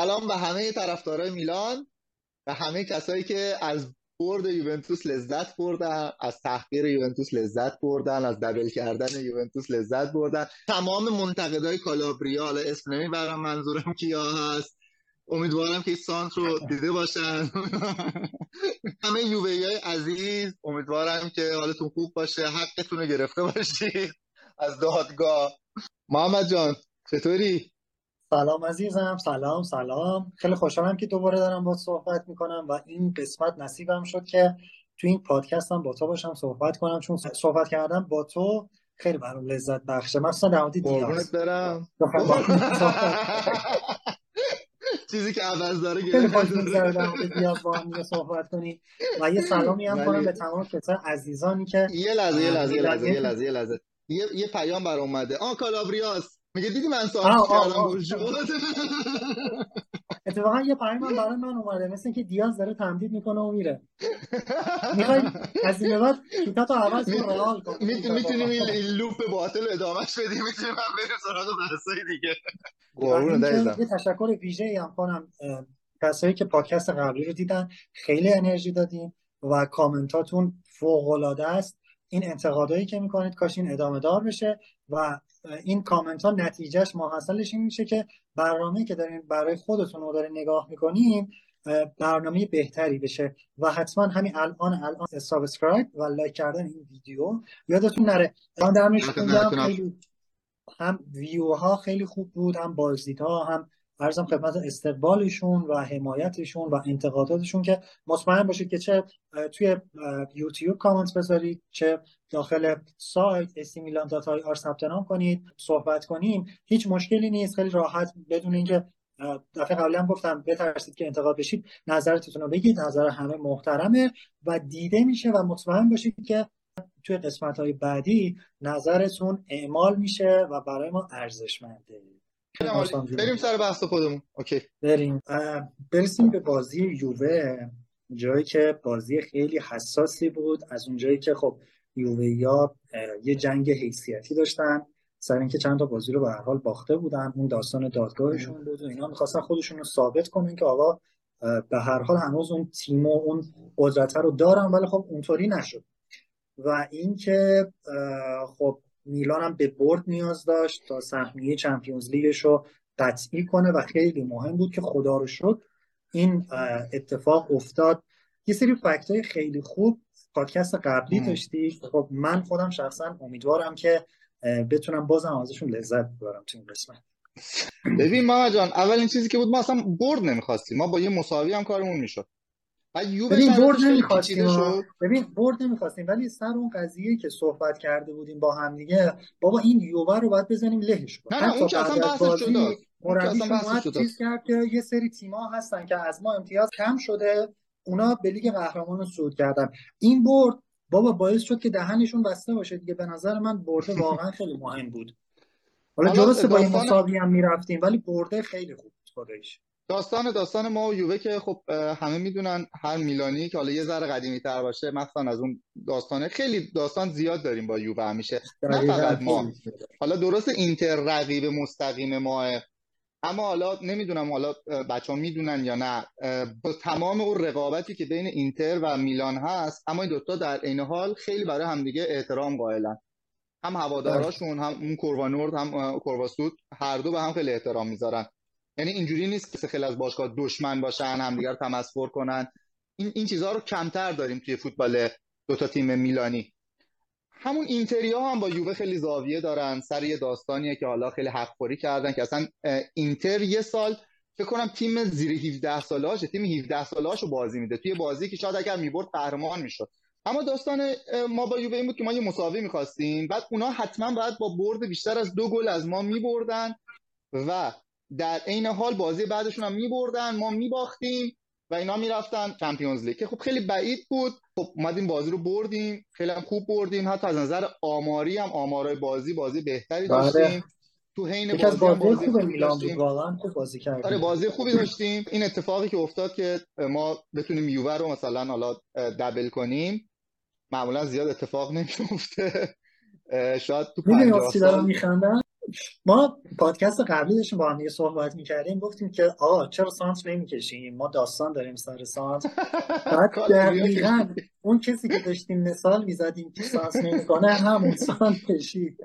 سلام به همه طرفدارای میلان و همه کسایی که از برد یوونتوس لذت بردن از تحقیر یوونتوس لذت بردن از دبل کردن یوونتوس لذت بردن. تمام منتقدای کالابریا حالا اسم نمی‌برم منظورم کیا هست. امیدوارم که سانت رو دیده باشن. همه یووی های عزیز امیدوارم که حالتون خوب باشه حقتون رو گرفته باشید. از دادگاه. محمد جان چطوری؟ سلام عزیزم سلام سلام. خیلی خوشحالم که دوباره دارم با صحبت می‌کنم و این قسمت نصیبم شد که تو این پادکست هم با تو باشم صحبت کنم. چون صحبت کردم با تو خیلی برام لذت بخشه. مثلا در مورد دیاز. برم. چیزی که عوض داره خیلی خوش میگذره در مورد دیاز با هم صحبت کنی و یه سلامی هم کنم به تمام کسای عزیزانی که یه لحظه یه لحظه یه لحظه یه لحظه یه پیام بر اومده. آ کالابریاس. میگه دیدی من سوال کردم اتفاقا یه پیام هم برای من اومده مثل اینکه دیاز داره تمدید می‌کنه و میره. می‌خوای از این بعد تو عوض کن رئال کن. می‌تونیم این لوپ باطل ادامهش بدیم می‌تونیم هم بریم سراغ بحثای دیگه. قربون یه تشکر ویژه‌ای هم کنم کسایی که پادکست قبلی رو دیدن خیلی انرژی دادین و کامنتاتون فوق العاده است. این انتقادایی که می‌کنید کاش این ادامه دار بشه و این کامنت ها نتیجه‌ش ماحصلش این میشه که برنامه که دارین برای خودتون رو دارین نگاه می‌کنین برنامه بهتری بشه و حتما همین الان الان subscribe و like کردن این ویدیو یادتون نره. خیلی هم ویو ها خیلی خوب بود هم بازدیدها هم عرضم خدمت استقبالشون و حمایتشون و انتقاداتشون که مطمئن باشید که چه توی یوتیوب کامنت بذارید چه داخل سایت آر ثبت نام کنید صحبت کنیم. هیچ مشکلی نیست خیلی راحت. بدون اینکه دفعه قبلی هم گفتم بترسید که انتقاد بشید نظرتون رو بگید. نظر همه محترمه و دیده میشه و مطمئن باشید که توی قسمت های بعدی نظرتون اعمال میشه و برای ما ارزشمنده. بریم سر بحث خودمون. اوکی. بریم. برسیم به بازی یووه. جایی که بازی خیلی حساسی بود. از اونجایی که خب یووه یا یه جنگ حیثیتی داشتن. سر اینکه چند تا بازی رو به هر حال باخته بودن. اون داستان دادگاهشون بود و اینا. می‌خواستن خودشون رو ثابت کنن که آقا به هر حال هنوز اون تیم و اون قدرت رو دارن ولی خب اونطوری نشد. و اینکه خب میلان هم به برد نیاز داشت تا سهمیه چمپیونز لیگش رو قطعی کنه و خیلی مهم بود که خدا رو شد این اتفاق افتاد. یه سری فکت های خیلی خوب پادکست قبلی داشتی. خب من خودم شخصا امیدوارم که بتونم بازم ازشون لذت ببرم تو این قسمت. ببین ما جان اولین چیزی که بود ما اصلا برد نمی‌خواستیم. ما با یه مساوی هم کارمون می‌شد. ببین برد نمی‌خواستیم ببین برد نمی‌خواستیم ولی سر اون قضیه که صحبت کرده بودیم با هم دیگه بابا این یووه رو باید بزنیم لهش نه نه اون که اصلا بحث شده مربیشون چیز کرد که یه سری تیما هستن که از ما امتیاز کم شده اونا به لیگ قهرمانان صعود کردن. این برد بابا باعث شد که دهنشون بسته باشه دیگه. به نظر من برده واقعا خیلی مهم بود. حالا درسته با این مساوی هم می‌رفتیم ولی برده خیلی خوب بود داستان داستان ما و یووه که خب همه می‌دونن هر میلانی که حالا یه ذره قدیمی تر باشه مثلا از اون داستانه خیلی داستان زیاد داریم با یووه همیشه نه فقط ما. حالا درست اینتر رقیب مستقیم ماه اما حالا نمی‌دونم حالا بچه ها می‌دونن یا نه. با تمام اون رقابتی که بین اینتر و میلان هست اما این دوتا در این حال خیلی برای همدیگه احترام قائلن. هم هواداراشون هم اون کوروانورد هم کورواسود هر دو به هم خیلی احترام می‌ذارن. یعنی اینجوری نیست که خیلی از باشگاه دشمن باشن همدیگر تمسخر کنن. این این چیزها رو کمتر داریم توی فوتبال دو تا تیم میلانی. همون اینتریا هم با یووه خیلی زاویه دارن. سر یه داستانیه که حالا خیلی حقخوری کردن که اصلا اینتر یه سال فکر کنم تیم زیر 17 سالهاشه تیم 17 سالهاشو بازی میده. توی بازی که شاید اگر می‌برد قهرمان می‌شد. اما داستان ما با یووه این بود که ما یه مساوی می‌خواستیم. بعد اونا حتما باید با برد بیشتر از دو گل از ما میبردن و در عین حال بازی بعدشون هم میبردن ما میباختیم و اینا می‌رفتن چمپیونز لیگ. که خب خیلی بعید بود. خب اومدیم بازی رو بردیم. خیلی هم خوب بردیم. حتی از نظر آماری هم آمارای بازی بازی بهتری بله. داشتیم. تو حین بازی, بازی, بازی خوب میلان بود واقعا خوب بازی کردیم. آره بازی خوبی داشتیم. این اتفاقی که افتاد که ما بتونیم یووه رو مثلا حالا دبل کنیم. معمولا زیاد اتفاق نمیفته شاید تو 50 سال میخندن؟ ما پادکست قبلی داشتیم با هم یه صحبت می‌کردیم گفتیم که آقا چرا سانت نمی‌کشیم؟ ما داستان داریم سر سانت. بعد دقیقا اون کسی که داشتیم مثال می‌زدیم که سانت نمی‌کنه همون سانت کشید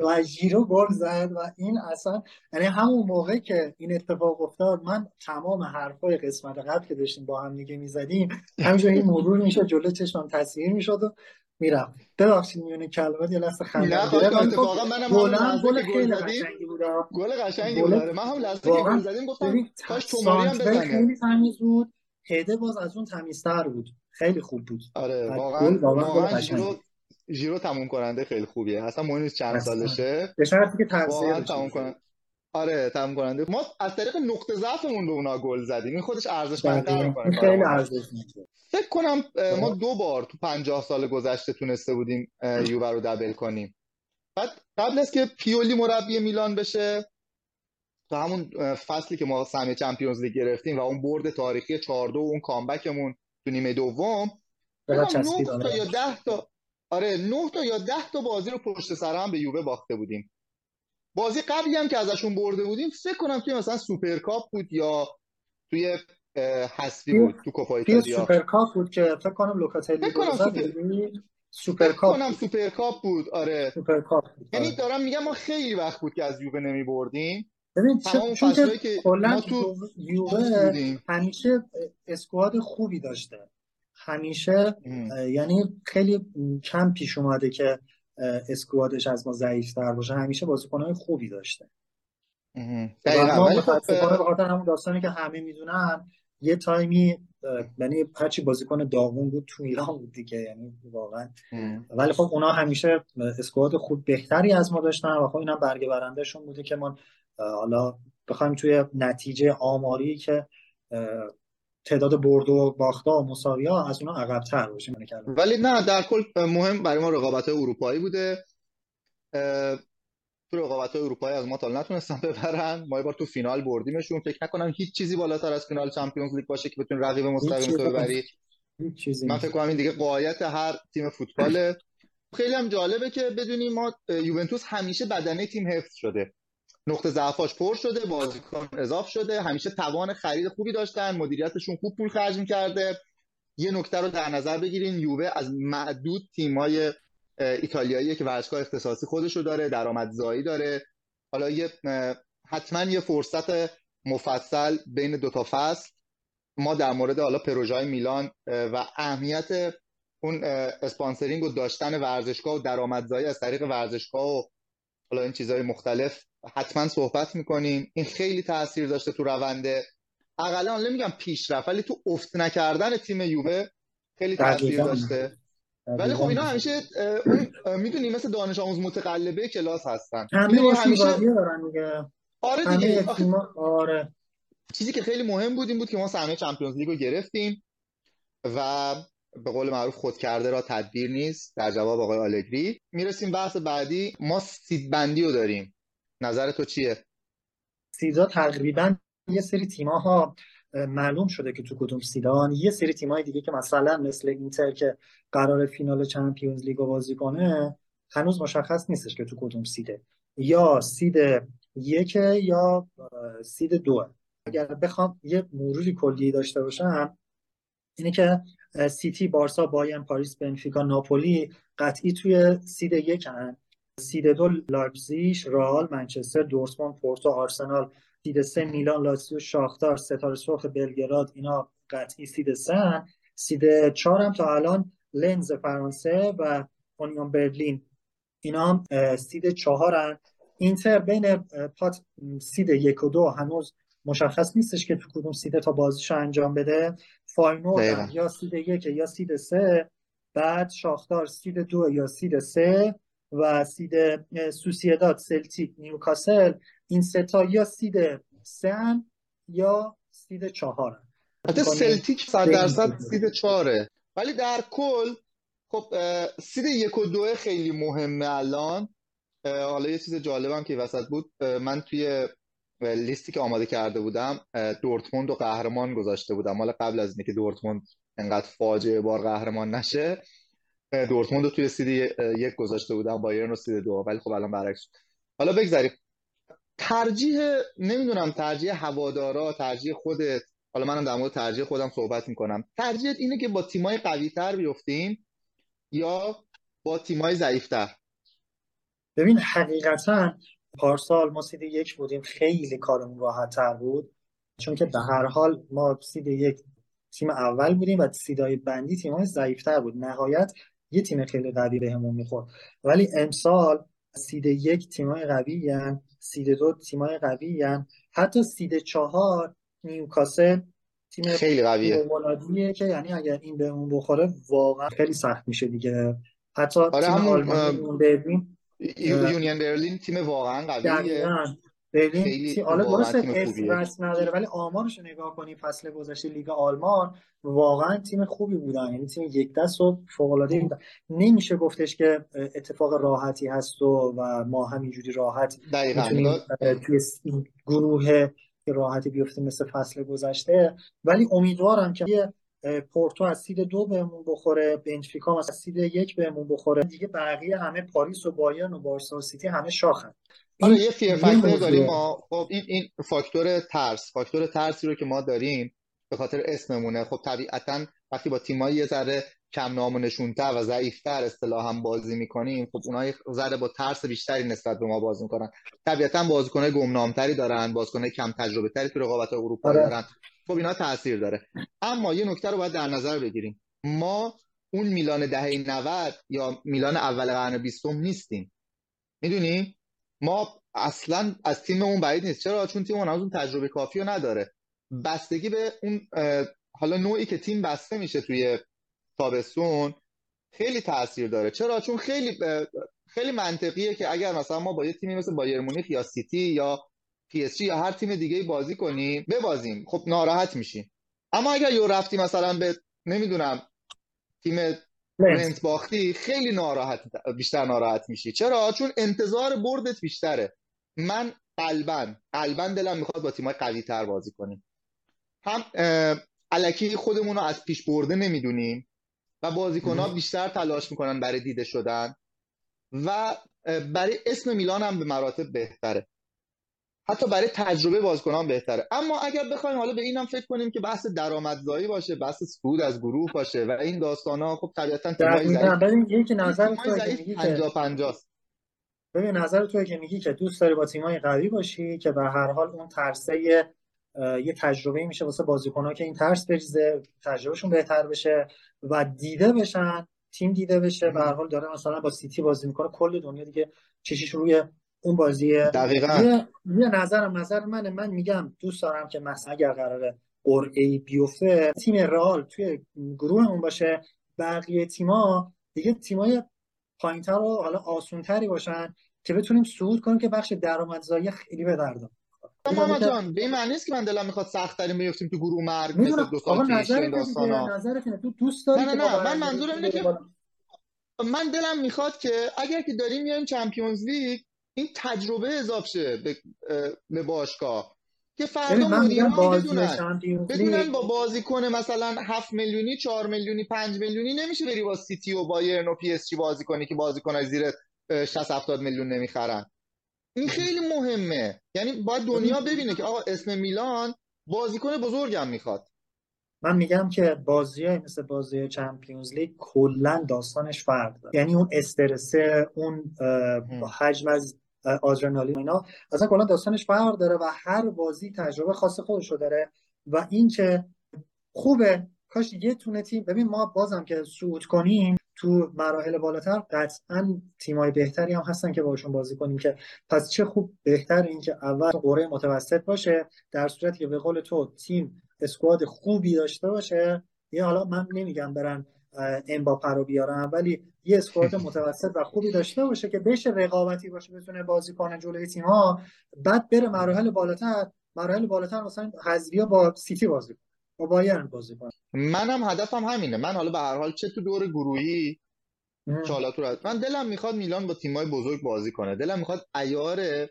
و جیرو گل زد و این اصلا یعنی همون موقع که این اتفاق افتاد من تمام حرفای قسمت قبل که داشتیم با هم دیگه می‌زدیم همینجوری مرور می‌شد جلو چشمم تصویر می‌شد و میرم ببخشید میونه کلمات یه لحظه خنده نه اتفاقا منم گل گل خیلی قشنگی بود گل قشنگی بود آره. من هم لحظه که گل زدیم گفتم کاش توماری هم بزنه. خیلی تمیز بود. هده باز از اون تمیزتر بود. خیلی خوب بود. آره واقعا واقعا ژیرو ژیرو تموم کننده خیلی خوبیه. اصلا مهم نیست چند سالشه. به شرطی که تاثیر تموم کنه آره تموم کننده. ما از طریق نقطه ضعفمون به اونا گل زدیم. این خودش ارزشمندتر می‌کنه. خیلی ارزش فکر کنم ما دو بار تو پنجاه سال گذشته تونسته بودیم یووه رو دبل کنیم. بعد قبل از که پیولی مربی میلان بشه تو همون فصلی که ما سهمیه Champions League گرفتیم و اون برد تاریخی 4 و اون comeback مون تو نیمه دوم نه تا یا ده تا آره 9 تا یا ده تا بازی رو پشت سر هم به یووه باخته بودیم. بازی قبلی هم که ازشون برده بودیم فکر کنم که مثلا سوپرکاپ بود یا توی حسی بود تو کوپا ایتالیا. سوپرکاپ بود که فکر کنم لوکاتلی فکر کنم سوپر... سوپرکاپ کنم سوپرکاپ بود آره. سوپرکاپ یعنی آره. دارم میگم ما خیلی وقت بود که از یووه نمی بردیم ببین چون که کلا تو یووه همیشه اسکواد خوبی داشته. همیشه یعنی خیلی کم پیش اومده که اسکوادش از ما ضعیفتر باشه همیشه بازیکنهای خوبی داشته. خب، متاسفانه به خاطر همون داستانی که همه می‌دونن یه تایمی یعنی هرچی بازیکن داغون بود تو ایران بود دیگه یعنی واقعا. ولی خب اونا همیشه اسکواد خوب بهتری از ما داشتن و خب اینم برگه برندهشون بوده که ما حالا بخوایم توی نتیجه آماری که تعداد برد و باخته و مساوی ها از اونا عقب‌تر باشیم ولی نه در کل مهم برای ما رقابت اروپایی بوده. تو رقابت اروپایی از ما تا نتونستن ببرن. ما یه بار تو فینال بردیمشون. فکر نکنم هیچ چیزی بالاتر از فینال چمپیونز لیگ باشه که بتونی رقیب مستقیم تو ببری. من فکر کنم این دیگه قایت هر تیم فوتباله. خیلی هم جالبه که بدونیم ما یوونتوس همیشه بدنه تیم حفظ شده. نقطه ضعفاش پر شده بازیکن اضاف شده. همیشه توان خرید خوبی داشتن مدیریتشون خوب پول خرج می‌کرده. یه نکته رو در نظر بگیرین یووه از معدود تیمای ایتالیایی که ورزشگاه اختصاصی خودش رو داره درآمدزایی داره. حالا یه حتما یه فرصت مفصل بین دو تا فصل. ما در مورد حالا پروژه میلان و اهمیت اون اسپانسرینگ و داشتن ورزشگاه و درآمدزایی از طریق ورزشگاه و حالا این چیزهای مختلف حتما صحبت می‌کنیم. این خیلی تاثیر داشته تو رونده اقلا نمیگم پیشرفت ولی تو افت نکردن تیم یووه خیلی تاثیر داشته. ولی خب اینا همیشه می‌دونی مثل دانش آموز متقلبه کلاس هستن. همه همیشه دارن دیگه. آره دیگه. آره. چیزی که خیلی مهم بود این بود که ما سهمیه چمپیونز لیگ رو گرفتیم و به قول معروف خود کرده را تدبیر نیست. در جواب آقای آلگری می‌رسیم بحث بعدی. ما سید بندی رو داریم. نظر تو چیه؟ سیدا تقریبا یه سری تیماها معلوم شده که تو کدوم سیدان یه سری تیمای دیگه که مثلا مثل اینتر که قرار فینال چمپیونز لیگ بازی کنه هنوز مشخص نیستش که تو کدوم seed ه. یا seed یک یا seed دو. اگر بخوام یه مروری کلی داشته باشم اینه که سیتی بارسا بایرن پاریس بنفیکا ناپولی قطعی توی seed یک هن. seed دو لایپزیگ رئال منچستر دورتموند پورتو آرسنال. seed سه میلان لاتزیو شاختار ستاره سرخ بلگراد. اینا قطعی seed سه seed چهار هم تا الان لنز فرانسه و اونیون برلین. اینا هم seed چهارن اینتر بین pot seed یک و دو هنوز مشخص نیستش که تو کدوم seed ه تا بازیشو انجام بده. فاینورد یا seed یک یا seed سه بعد شاختار seed دو یا seed سه و سوسیداد سلتیک نیوکاسل این سه تا یا seed سن یا سید چهارن حتی سلتیک صد درصد سید چهاره. ولی در کل خب سید یک و دو خیلی مهمه الان. حالا یه چیز جالبم که وسط بود. من توی لیستی که آماده کرده بودم دورتموند و قهرمان گذاشته بودم. حالا قبل از اینکه دورتموند انقدر فاجعه بار قهرمان نشه دورتموند رو توی سید یک گذاشته بودم بایرن و سید دو ولی خب الان برعکس حالا بگذاریم. ترجیح نمی‌دونم ترجیح هوادارا ترجیح خودت حالا منم در مورد ترجیح خودم صحبت می‌کنم. ترجیح اینه که با تیمای قوی تر بیفتیم یا با تیمای ضعیفتر؟ ببین حقیقتا پارسال ما سید یک بودیم خیلی کارمون راحت تر بود چون که به هر حال ما سید یک تیم اول بودیم و سیدای بندی تیم های ضعیفتر بود نهایت یه تیم خیلی قوی بهمون می‌خورد ولی امسال سید یک تیم های قوی هن. سید دو تیم های قوی هن. حتی سید چهار نیوکاسل تیم خیلی قویه که یعنی اگر این به اون بخوره واقعا خیلی سخت میشه دیگه حتی آره تیم آلمانی برلین یونین برلین تیم واقعا قویه. برلین حالا درست اسم نداره ولی آمارش رو نگاه کنی فصل گذشته لیگ آلمان واقعا تیم خوبی بودن. یعنی تیم یک دست و فوق العاده بودن نمیشه گفتش که اتفاق راحتی هست و, و ما همینجوری راحت می‌تونیم توی گروه راحتی بیفتیم مثل فصل گذشته. ولی امیدوارم که پورتو از seed دو بهمون بخوره بنفیکا از seed یک بهمون بخوره. دیگه بقیه همه پاریس و بایرن و بارسا سیتی همه شاخن. آره یه fear factor داریم. ما خب این این فاکتور ترس فاکتور ترسی رو که ما داریم به خاطر اسممونه. خب طبیعتا وقتی با تیمایی یه ذره کم نام و نشونتر و ضعیفتر اصطلاح هم بازی می‌کنیم خب اونها ذره با ترس بیشتری نسبت به ما بازی می‌کنن. طبیعتا بازیکنای گمنامتری دارن بازیکنای کم تجربه تری تو رقابت اروپایی آره. دارن. خب اینا تاثیر داره. اما یه نکته رو باید در نظر بگیریم. ما اون میلان دهه 90 یا میلان اول قرن بیستم نیستیم. می‌دونی؟ ما اصلا از تیممون بعید نیست. چرا؟ چون تیم از اون تجربه کافی رو نداره. بستگی به اون حالا نوعی که تیم بسته میشه توی تابستون خیلی تاثیر داره. چرا؟ چون خیلی خیلی منطقیه که اگر مثلا ما با یه تیمی مثل بایرن مونیخ یا سیتی یا پی اس جی یا هر تیم دیگه بازی کنیم ببازیم. خب ناراحت میشیم اما اگر یو رفتی مثلا به نمی‌دونم تیم رنت باختی خیلی ناراحت بیشتر ناراحت میشی. چرا؟ چون انتظار بردت بیشتره. من قلبا قلبا دلم می‌خواد با تیمای قوی تر بازی کنیم. هم علکی خودمون رو از پیش برده نمی‌دونیم و بازیکن ها بیشتر تلاش می‌کنن برای دیده شدن و برای اسم میلان هم به مراتب بهتره. حتی برای تجربه بازیکنان بهتره. اما اگر بخوایم حالا به اینم فکر کنیم که بحث درآمدزایی باشه بحث سود از گروه باشه و این داستان ها خب طبیعتا ببین یکی نظر تو که 50 50 ببین نظر تو که میگی که دوست داری با تیمای قوی باشی که به هر حال اون ترسه یه تجربه میشه واسه بازیکن‌ها که این ترس بریزه تجربهشون بهتر بشه و دیده بشن تیم دیده بشه. به هر حال داره مثلا با سیتی بازی می‌کنه کل دنیا دیگه چشیش روی اون بازیه دقیقا. یه, یه نظرم نظر منه من میگم دوست دارم که مثلا اگر قراره قرعه بیفته تیم رئال توی گروهمون باشه بقیه تیما دیگه تیمای پایینتر و حالا آسونتری باشن که بتونیم صعود کنیم که بخش درآمدزایی خیلی به درد محمد جان به این معنی نیست که من دلم می‌خواد سخت ترین بیفتیم تو گروه مرگ مثل دو سال پیش این نظرت تو دوست داری نه نه نه. من منظورم اینه که من دلم می‌خواد که اگر که داریم میایم چمپیونز لیگ این تجربه اضافه شه به, باشگاه. که فردا مدیران بدونن. بدونن با بازیکن مثلا 7 میلیونی 4 میلیونی 5 میلیونی نمیشه بری با سیتی و بایرن و پی اس جی بازی کنی که بازیکن زیر 60 70 میلیون نمی‌خرن. این خیلی مهمه. یعنی باید دنیا ببینه که آقا اسم میلان بازیکن بزرگم می‌خواد. من میگم که بازی های مثل بازی Champions League کلا داستانش فرق داره. یعنی اون استرسه اون حجم از آدرنالین اینا. اصلا کلا داستانش فرق داره و هر بازی تجربه خاص خودشو داره و اینکه خوبه کاش یه تونه تیم ببین ما بازم که صعود کنیم تو مراحل بالاتر قطعا تیمای بهتری هم هستن که باشون بازی کنیم که پس چه خوب بهتر این که اول قره متوسط باشه در صورتی که به قول تو تیم اسکواد خوبی داشته باشه. یه حالا من نمیگم برن امباپه رو بیارن. ولی یه اسکواد متوسط و خوبی داشته باشه که بشه رقابتی باشه بتونه بازی کنه جلوی تیم ها بعد بره مراحل بالاتر. مراحل بالاتر مثلا حذفی با سیتی بازی کنه با بایرن بازی کنه. منم هدفم همینه. من حالا به هر حال چه تو دور گروهی چالاتور من دلم می‌خواد میلان با تیمای بزرگ بازی کنه. دلم می‌خواد ایار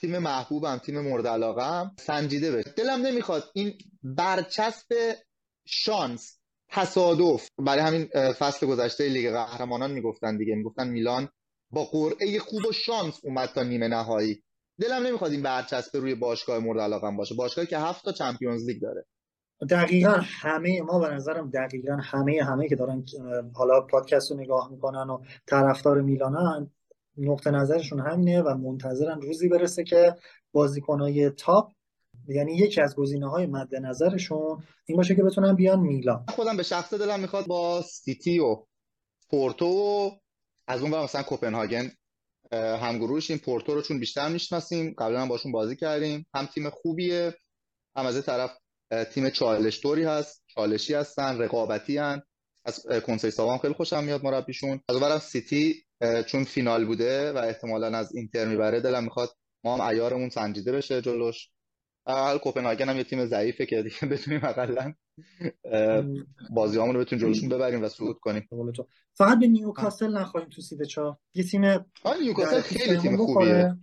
تیم محبوبم تیم مورد علاقم سنجیده بشه. دلم نمی‌خواد این برچسب شانس تصادف. برای همین فصل گذشته لیگ قهرمانان می‌گفتن دیگه. می‌گفتن میلان با قرعه خوب و شانس اومد تا نیمه نهایی. دلم نمی‌خواد این برچسب روی باشگاه مورد علاقم باشه. باشگاهی که هفت تا چمپیونز لیگ داره. دقیقا همه ما به نظرم دقیقا همه همه که دارن حالا پادکست رو نگاه می‌کنن و طرفدار میلانن نقطه نظرشون همینه و منتظرن روزی برسه که بازیکنهای top یعنی یکی از گزینه های مد نظرشون این باشه که بتونن بیان میلان. خودم به شخص دلم می‌خواد با سیتی و پورتو و از اون مثلا کوپنهاگن همگروهش این پورتو رو چون بیشتر می‌شناسیم قبلا هم باشون بازی کردیم. هم تیم خوبیه هم از طرف تیم چالش توری هست چالشی هستن رقابتی هن. از کنسی هم خیلی خوشم میاد مربیشون. از اونورم سیتی چون فینال بوده و احتمالا از اینتر می‌بره دلم می‌خواد ما هم ایارمون سنجیده بشه جلوش. حال کوپنهاگن هم یه تیم ضعیفه که دیگه بتونیم حداقل بازیامون رو بتونیم جلوشون ببریم و صعود کنیم. فقط به نیوکاسل نخواهیم تو سید چهار. یه تیم نیوکاسل خیلی تیم خوبیه.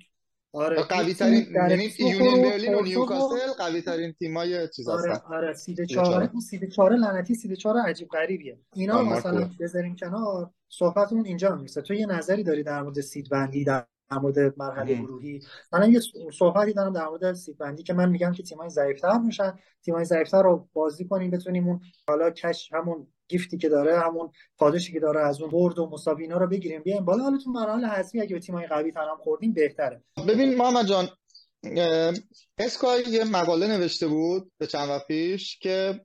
آره قوی ترین یعنی یونین برلین و نیوکاسل قوی ترین تیمای چیز آره هستن. آره سید چهار. اون سید چهار لعنتی سید چهار عجیب غریبیه. اینا مثلا بذاریم کنار. صحبتمون اینجا می‌رسه. تو یه نظری داری در مورد سید بندی در در مورد مرحله گروهی. من یه صحبتی دارم در مورد سیت بندی که من میگم که تیمای ضعیفتر میشن. تیمای ضعیفتر رو بازی کنیم بتونیم اون حالا کش همون گیفتی که داره همون پاداشی که داره از اون برد و مساوی اینا رو بگیریم بیایم بالا. حالا تو مراحل حذفی اگه به تیمای قوی تر هم خوردیم بهتره. ببین محمد جان اسکای یه مقاله نوشته بود به چند وقت پیش که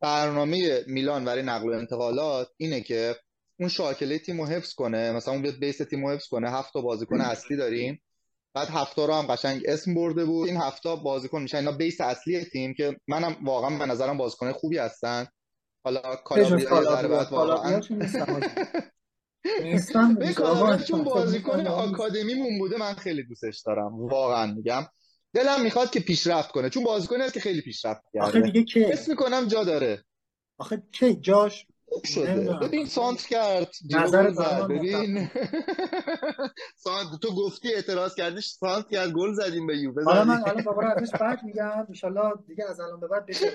برنامه میلان برای نقل و انتقالات اینه که اون شاکله تیم رو حفظ کنه مثلا اون بیاد بیس تیم رو حفظ کنه هفت تا بازیکن اصلی داریم. بعد هفتا رو هم قشنگ اسم برده بود. این هفتا بازیکن میشن. اینا بیس اصلی تیم که منم واقعا به نظرم بازیکن خوبی هستن. حالا کالابریا بعد واقعا. چون بازیکن آکادمیمون بوده من خیلی دوستش دارم. واقعا میگم. دلم می‌خواد که پیشرفت کنه. چون بازیکنی است که خیلی پیشرفت کرده. آخه دیگه که اسم می‌کنم جا داره. آخه کی؟ جاش خوب شده. ببین سانت کرد. نظر ببین. سانت تو گفتی اعتراض کردی سانت کرد. گل زدیم به یووه حالا من الان دوباره ازش بعد میگم. ان دیگه از الان به بعد بشه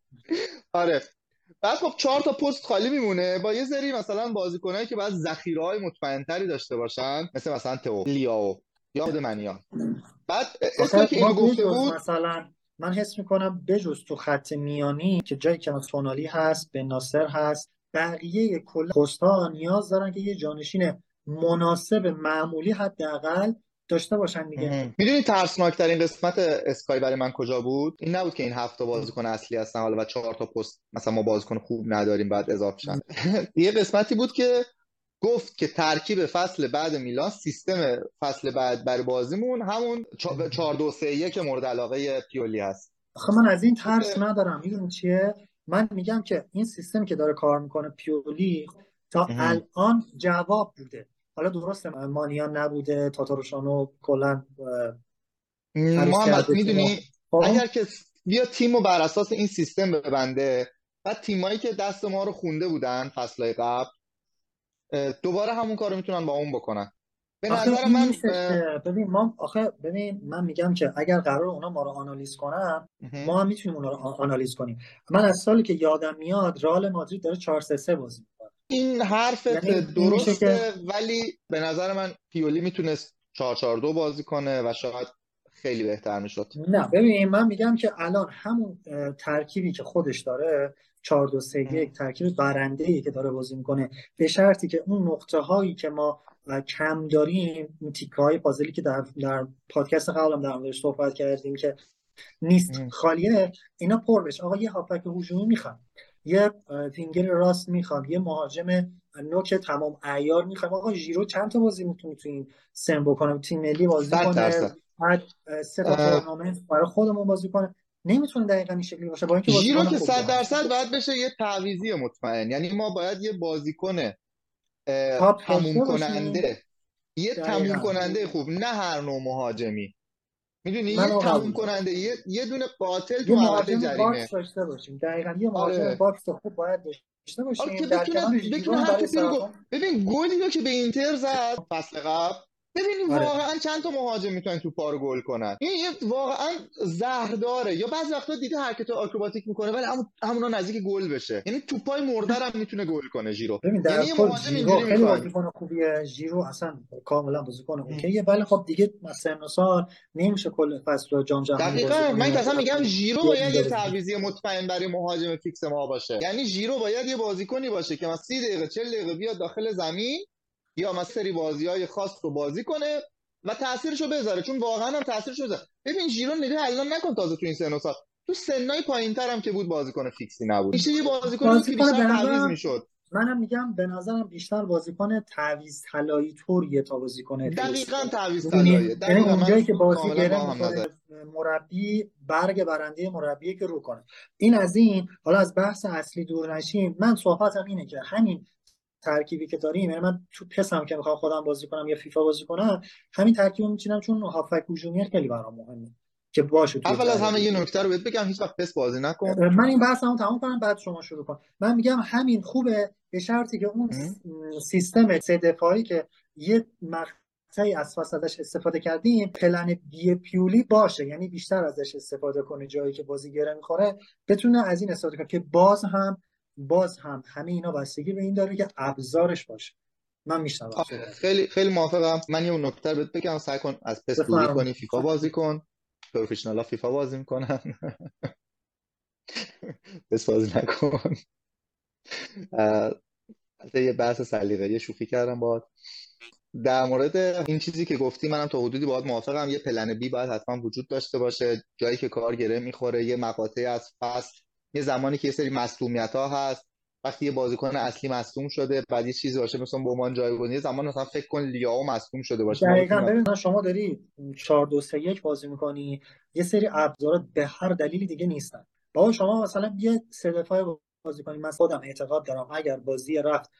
آره. بعد خب چهار تا پست خالی میمونه. با یه سری مثلا بازیکنایی که بعد ذخیره های مطمئنتری داشته باشن. مثل مثلا تو لیاو. یا منیان بعد اسمی که اینو گفته بود مثلا. من حس می‌کنم بجز تو خط میانی که جایی که سونالی هست به ناصر هست بقیه کل پستها نیاز دارن که یه جانشین مناسب معمولی حداقل داشته باشن دیگه. می‌دونی ترسناکترین قسمت اسکای برای من کجا بود؟ این نبود که این هفت بازیکن اصلی هستن حالا و چهار تا پست مثلا ما بازیکن خوب نداریم بعد اضافه شن. یه قسمتی بود که گفت که ترکیب فصل بعد میلان سیستم فصل بعد برای بازیمون همون 4 2 3 1 مورد علاقه پیولی هست. آخه من از این ترس ندارم. می‌دونی چیه؟ من میگم که این سیستم که داره کار می‌کنه پیولی تا الان جواب بوده. حالا درسته مانیان نبوده تاتاروشانو کلا محمد می‌دونی؟ خب؟ اگر که بیا تیمو بر اساس این سیستم ببنده بعد تیمایی که دست ما رو خونده بودن فصلهای قبل دوباره همون کارو می‌تونن با اون بکنن. به نظر من ببین ما آخه ببین من میگم که اگر قرار اونا ما رو آنالیز کنن ما هم می‌تونیم اونا رو آنالیز کنیم. من از سالی که یادم میاد رئال مادرید داره 4 3 3 بازی می‌کنه. این حرف یعنی درسته ولی به نظر من پیولی می‌تونست 4 4 2 بازی کنه و شاید خیلی بهتر می‌شد. نه ببین من میگم که الان همون ترکیبی که خودش داره 4 2 3 1 ترکیب برنده ای که داره بازی می‌کنه. به شرطی که اون نقطه هایی که ما کم داریم این تیکه های پازلی که در, در پادکست قبلم در موردش صحبت کردیم که نیست خالیه اینا پر بشه. آقا یه هافک هجومی می‌خوام یه فینگر راست می‌خوام یه مهاجم نوک تمام عیار می‌خوام. آقا ژیرو چند تا بازی می‌تونه تو این سن بکنه؟ تیم ملی بازی کنه بعد سه تا تورنمنت برای خودمون بازی کنه. نمی‌تونه دقیقا این شکلی باشه. با اینکه ژیرو که 100 درصد باید بشه یه تعویضی مطمئن. یعنی ما باید یه بازیکن تموم کننده یه تموم کننده خوب نه هر نوع مهاجمی. می‌دونی؟ یه تموم کننده یه, یه دونه قاتل تو محوطه جریمه. box داشته باشیم. دقیقاً. یه مهاجم آره. box خوب باید داشته باشیم. آره که بتونه بتونه هم تو ببین گلی رو که به اینتر زد فصل قبل ببینیم آره. واقعا چند تا مهاجم می‌تونن تو پارو گل کنن. این یه واقعا زهر داره یا بعضی وقتا دیده حرکت آکروباتیک می‌کنه ولی همون همونا نزدیک گل بشه. یعنی توپای مرده هم می‌تونه گل کنه ژیرو یعنی یه مهاجم اینجوری خیلی بازیکن خوبیه. ژیرو اصلا کاملا بازیکن okay ه. ولی خب دیگه مثلا سال نمیشه کل فصل رو جام جهانی دقیقاً. من اصلا میگم ژیرو باید یه تعویضی مطمئن برای مهاجم fix ما باشه. یعنی ژیرو باید یه بازیکنی باشه که مثلا 30 دقیقه 40 دقیقه بیاد داخل زمین. یا مثلا سری بازی های خاص رو بازی کنه و تاثیرشو بذاره. چون واقعا هم تاثیرشو بذاره. ببین ژیرو نگاه الان نکن تازه تو این سن و سال. تو سنای پایینتر هم که بود بازیکن fix ی نبود. میشه یه بازیکن که بیشتر تعویض می‌شد. منم میگم به نظرم بیشتر بازیکن تعویض طلایی طوریه تا بازیکن دقیقاً تعویض طلایی یعنی اونجایی که بازی گره مربی برگ برنده مربی که رو کنه. این از این حالا از بحث اصلی دور نشیم من صحبتم اینه که همین ترکیبی که داریم یعنی من تو پسم که می‌خوام خودم بازی کنم یا فیفا بازی کنم همین ترکیبو میچینم چون هافک هجومی خیلی برام مهمه که باشه اول از همه یه نکته رو بهت بگم هیچ وقت پس بازی نکن. من این بحثمو تموم کنم بعد شما شروع کن. من میگم همین خوبه به شرطی که اون سیستم سه دفاعی که یه مقطعی از فصل ازش استفاده کردیم پلن بی پیولی باشه. یعنی بیشتر ازش استفاده کنه جایی که بازی گره می‌خوره. بتونه از این استفاده کنه که باز هم باز هم همه اینا بستگی به این داره که ابزارش باشه. من میشنوم خیلی خیلی موافقم. من یه نکته بهت بگم. سعی کن از پس دوری کنی فیفا بازی کن. پروفشنال ها فیفا بازی می‌کنن. پس بازی نکن. یه بحث سلیقه یه شوخی کردم باید در مورد این چیزی که گفتی منم تا حدودی باید موافقم. یه پلن بی باید حتما وجود داشته باشه. جایی که کار گره می‌خوره یه مقاطعی از فصل یه زمانی که یه سری مصدومیت ها هست وقتی یه بازیکن اصلی مصدوم شده بعد یه چیزی باشه مثلا بومان جایگزین یه زمان مثلا فکر کن لیاو مصدوم شده باشه. دقیقاً. ببین شما داری 4 2 3 1 بازی می‌کنی یه سری ابزارات به هر دلیلی دیگه نیستن. با شما مثلا یه سه دفاعه بازی کنی من خودم اعتقاد دارم اگر بازی رفت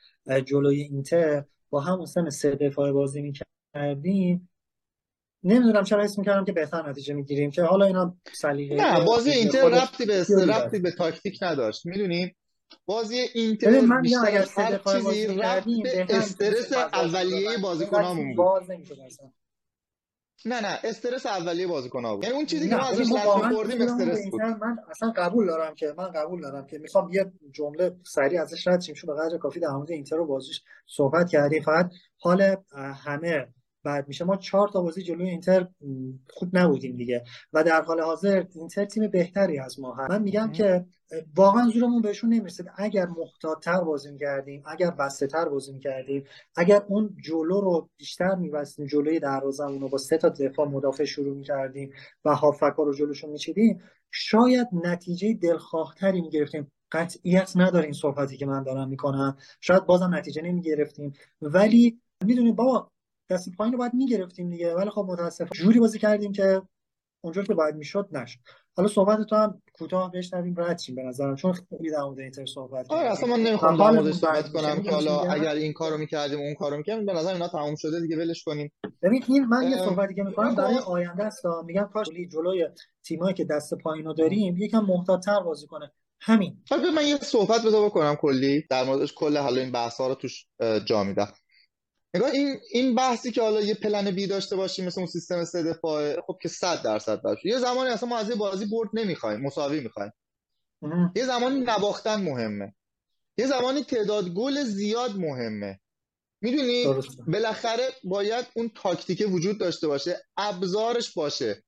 جلوی اینتر با همون سن سه دفاعه بازی می‌کردیم نمی‌دونم چرا اسم می‌کردم که بهتر نتیجه می‌گیریم که حالا اینا سلیقه نه بازی اینتر ربطی به ربطی به تاکتیک نداشت می‌دونیم بازی اینتر من بیشتر اگر هر چیزی ربط به استرس اولیه بازیکنامون بود. نه نه استرس اولیه بازیکن‌ها بود. یعنی اون چیزی که ما ازش لذت بردیم استرس بود. من اصلا قبول دارم که من قبول دارم که می‌خوام یه جمله سریع ازش رد شیم چون به قدر کافی در مورد اینتر رو بازیش صحبت کردیم. فقط حال همه بعد میشه. ما چهار تا بازی جلوی اینتر خوب نبودیم دیگه. و در حال حاضر اینتر تیم بهتری از ما هست. من میگم که واقعا زورمون بهشون نمی‌رسید. اگر محتاطتر بازی کردیم اگر بسته تر بازی کردیم اگر اون جلو رو بیشتر میبستیم جلوی دروازمون رو با سه تا دفاع مدافع شروع می‌کردیم و هافکا رو جلوشون میچیدیم شاید نتیجه دلخواهتری می‌گرفتیم. قطعیت نداره این صحبتی که من دارم می‌کنم. شاید بازم نتیجه نمی‌گرفتیم. ولی می‌دونید بابا دست پایین رو باید می‌گرفتیم دیگه. ولی خب متاسفانه جوری بازی کردیم که اونجا که باید می‌شد نشد. حالا صحبت تو هم کوتاه بشنویم رد شیم به نظرم چون خیلی در مورد اینتر صحبت آره اصلا من نمی‌خوام در موردش صحبت کنم که حالا اگر این کارو می‌کردیم اون کارو می‌کردیم به نظر اینا تموم شده دیگه ولش کنیم. ببین این من یه صحبتی که می‌کنم برای آینده است. میگم کاش جلوی تیمایی که دست پایینو داریم یکم محتاط‌تر بازی کنه. همین. خب من یه صحبت بذار بکنم کلی در موردش کل حالا این بحث ها رو توش جا میدم. نگاه این این بحثی که حالا یه پلن بی داشته باشیم مثل اون سیستم سه دفاعه خب که 100 درصد باشه یه زمانی اصلا ما از بازی برد نمی‌خوایم مساوی می‌خوایم. یه زمانی نباختن مهمه. یه زمانی تعداد گل زیاد مهمه. می‌دونی؟ بالاخره باید اون تاکتیک وجود داشته باشه ابزارش باشه.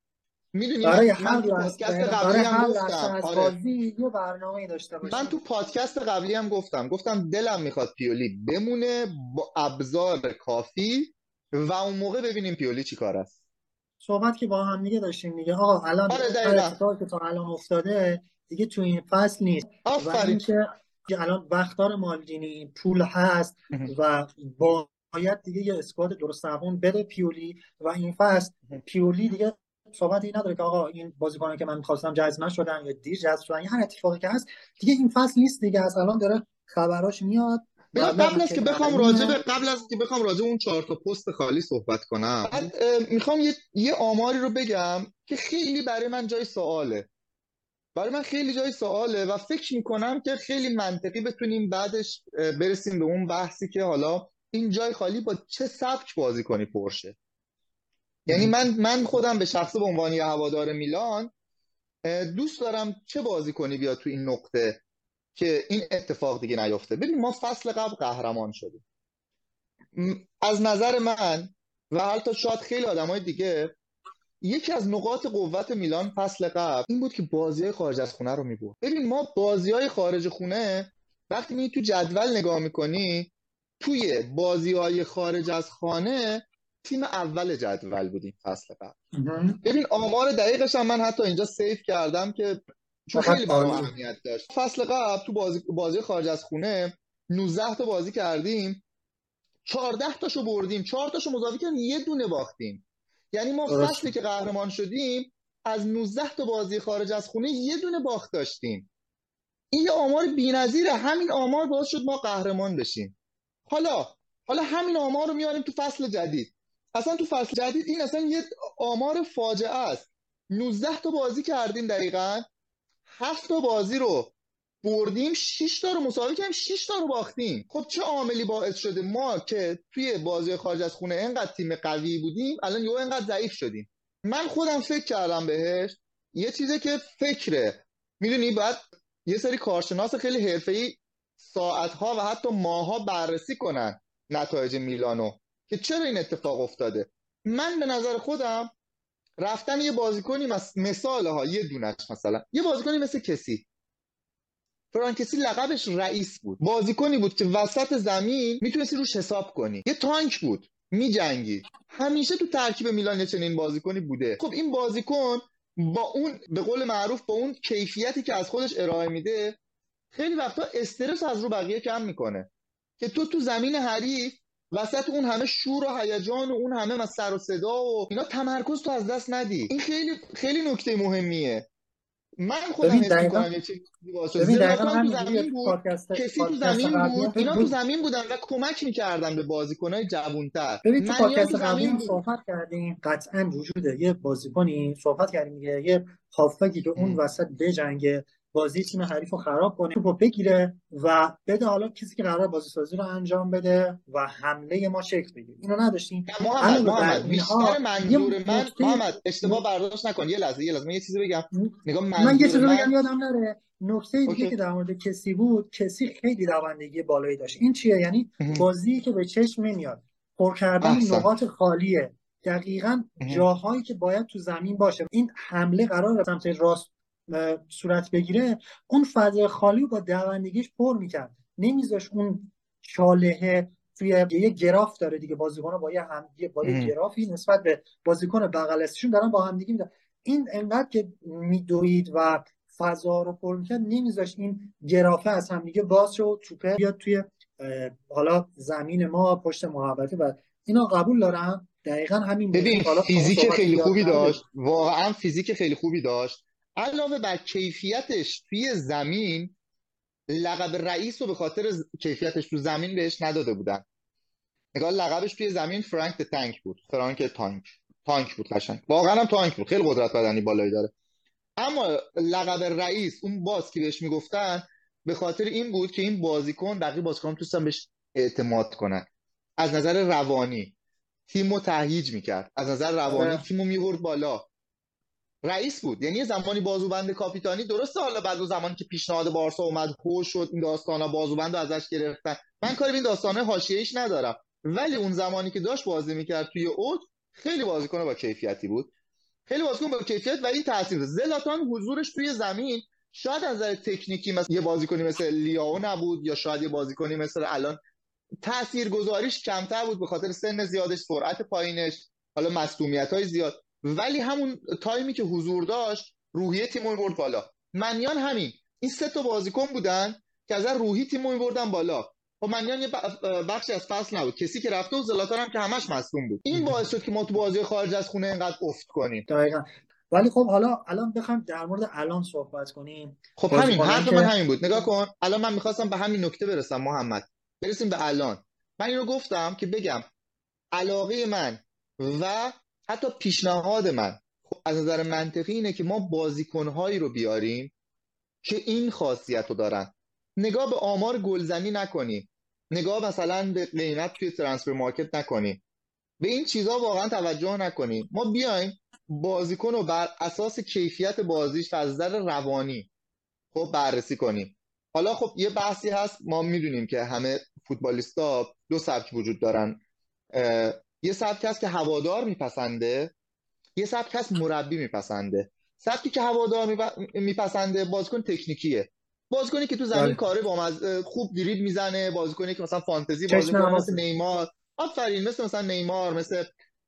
می‌دونی برای هر پادکست قبلی هم گفتم. آره. بازی یه برنامه داشته باشه من تو پادکست قبلی هم گفتم. گفتم دلم می‌خواد پیولی بمونه با ابزار کافی و اون موقع ببینیم پیولی چی کار است. صحبت که با هم دیگه داشتیم دیگه. آقا الان آره که تا الان افتاده دیگه تو این فصل نیست. آفرین. که الان وقتار مالدینی پول هست و باید دیگه یه اسکواد درست بده پیولی و این فصل پیولی دیگه صحبتی نداره که آقا این بازیکنان که من می‌خواستم جذب نشدن یا دیر جذب شدن یا هر اتفاقی که هست دیگه این فصل نیست دیگه. از الان داره خبراش میاد. قبل از که بخوام راجع به قبل از که بخوام راجع اون چهار تا پست خالی صحبت کنم می‌خوام یه یه آماری رو بگم که خیلی برای من جای سواله. برای من خیلی جای سواله و فکر می‌کنم که خیلی منطقی بتونیم بعدش برسیم به اون بحثی که حالا این جای خالی با چه سبک بازی کنی پرشه. یعنی من من خودم به شخص به عنوان یه هوادار میلان دوست دارم چه بازی کنی بیاد تو این نقطه که این اتفاق دیگه نیفته. ببین ما فصل قبل قهرمان شدیم. از نظر من و حتی شاید خیلی آدمای دیگه یکی از نقاط قوت میلان فصل قبل این بود که بازی خارج از خونه رو می‌برد. ببین ما بازی های خارج خونه وقتی می تو جدول نگاه می‌کنی توی بازی های خارج از خانه تیم اول جدول بودیم فصل قبل. ببین آمار دقیقش هم من حتی اینجا سیف کردم که چون خیلی برام اهمیت داشت. فصل قبل تو بازی, بازی خارج از خونه 19 تا بازی کردیم. 14 تاشو بردیم. 4 تاشو مساوی کردیم. یه دونه باختیم. یعنی ما فصلی که قهرمان شدیم از 19 تا بازی خارج از خونه یه دونه باخت داشتیم. این یه آمار بی‌نظیره. همین آمار باعث شد ما قهرمان بشیم. حالا حالا همین آمار رو میاریم تو فصل جدید. اصلا تو فصل جدید این اصلا یه آمار فاجعه است. 19 تا بازی کردیم دقیقا. 7 تا بازی رو بردیم 6 تا رو مساوی کردیم 6 تا رو باختیم. خب چه عاملی باعث شده ما که توی بازی خارج از خونه انقدر تیم قوی بودیم الان یهو انقدر ضعیف شدیم. من خودم فکر کردم بهش. یه چیزی که فکره. می‌دونی بعد یه سری کارشناس خیلی حرفه‌ای ساعتها و حتی ماها بررسی کنن نتایج میلانو. که چرا این اتفاق افتاده؟ من به نظر خودم رفتن یه بازیکنی مثال ها یه دونش مثلا یه بازیکنی مثل کسی. فرانکسی لقبش رئیس بود. بازیکنی بود که وسط زمین می‌تونستی روش حساب کنی. یه تانک بود. میجنگی. همیشه تو ترکیب میلان چنین بازیکنی بوده. خب این بازیکن با اون به قول معروف با اون کیفیتی که از خودش ارائه میده خیلی وقتا استرس از رو بقیه کم می‌کنه. که تو تو زمین حریف وسط اون همه شور و هیجان و اون همه از سر و صدا و اینا تمرکز تو از دست ندی. این خیلی خیلی نکته مهمیه. من خودم حس می‌کنم یه چیزی واسه. تو زمین بود. کسی تو زمین بود. اینا تو زمین بودن و کمک می‌کردن به بازیکن‌های جوان‌تر. ببین تو پادکست قبلی صحبت کردیم. قطعا وجوده. یه بازیکنی صحبت کردیم یه هافبکی که اون وسط بجنگه. بازی تیم حریف رو خراب کنه توپو بگیره و بده حالا کسی که قرار بازی سازی رو انجام بده و حمله ما شکل بگیره. اینو نداشتیم. محمد, محمد بیشتر منظور من. محمد اشتباه برداشت نکن. یه لحظه یه لحظه من یه چیزی بگم. نگاه من یه چیزی بگم یادم نره. نکته دیگه که در مورد کسی بود کسی خیلی دوندگی بالایی داشت. این چیه؟ یعنی بازی که به چشم نمیاد پر کردن نقاط خالیه. دقیقا جاهایی که باید تو زمین باشه. این حمله قرار سمت راست صورت بگیره اون فضای خالی با دوندگیش پر می‌کرد. نمیذاش اون چاله توی یه گراف داره دیگه. بازیکن با یه هم با یه گرافی نسبت به بازیکن بغل دارن با هم دیگه میدن. این انقدر که میدوید و فضا رو پر می‌کرد نمیذاش این گرافه از هم دیگه باز شد توپه بیاد توی حالا زمین ما پشت محبته و اینا قبول دارم دقیقا همین ببین فیزیک خیلی خوبی داشت. واقعا فیزیک خیلی خوبی داشت. علاوه بر کیفیتش توی زمین لقب رئیس رو به خاطر کیفیتش تو زمین بهش نداده بودن. نگاه لقبش توی زمین فرانک تانک بود. فرانک تانک. تانک بود قشنگ. واقعا هم تانک بود. خیلی قدرت بدنی بالایی داره. اما لقب رئیس اون باز که بهش می‌گفتن به خاطر این بود که این بازیکن بقیه بازیکن توستن بهش اعتماد کنن. از نظر روانی تیمو تهییج می‌کرد. از نظر روانی آره. تیمو میورد بالا. رئیس بود. یعنی زمانی بازوبند کاپیتانی درسته. حالا بعد از زمانی که پیشنهاد بارسا اومد هو شد این داستانا بازوبند رو ازش گرفتن. من کاری به این داستانه حاشیه‌ایش ندارم. ولی اون زمانی که داشت بازی می‌کرد توی اوت خیلی بازیکن با کیفیتی بود. خیلی بازیکن با کیفیت و این تاثیر زلاتان حضورش توی زمین شاید از نظر تکنیکی مثل یه بازیکنی مثل لیاو نبود یا شاید یه بازیکنی مثل الان تاثیرگذاریش کمتر بود به خاطر سن زیادش سرعت پایینش حالا های زیاد. ولی همون تایمی که حضور داشت روحیه تیم برد بالا. منیان همین. این سه تا بازیکن بودن که از روحی تیم بردن بالا. خب منیان یه بخشی از فصل نبود. کسی که رفته و زلاتان هم که همش مصدوم بود. این باعث شد که ما تو بازی خارج از خونه اینقدر افت کنیم. دقیقا. ولی خب حالا الان بخوام در مورد الان صحبت کنیم. خب همین. حرف من همین بود. نگاه کن. الان من می‌خواستم به همین نکته برسم محمد. برسیم به الان. من اینو گفتم که بگم علاقه من و حتی پیشنهاد من خب از نظر منطقی اینه که ما بازیکنهایی رو بیاریم که این خاصیت رو دارن. نگاه به آمار گلزنی نکنی. نگاه مثلا به قیمت توی ترانسفر مارکت نکنی. به این چیزها واقعا توجه نکنیم ما بیایم بازیکن رو بر اساس کیفیت بازیش از نظر روانی خب بررسی کنیم. حالا خب یه بحثی هست. ما می‌دونیم که همه فوتبالیستا دو سبک وجود دارن. یه سبک هست که هوادار میپسنده. یه سبک هست مربی میپسنده. سبکی که هوادار میپسنده بازیکن تکنیکیه. بازیکنی که تو زمین بله. کاره با خوب دریبل می‌زنه بازیکنی که مثلا فانتزی بازی مثل نیمار. آفرین مثل مثلا نیمار مثل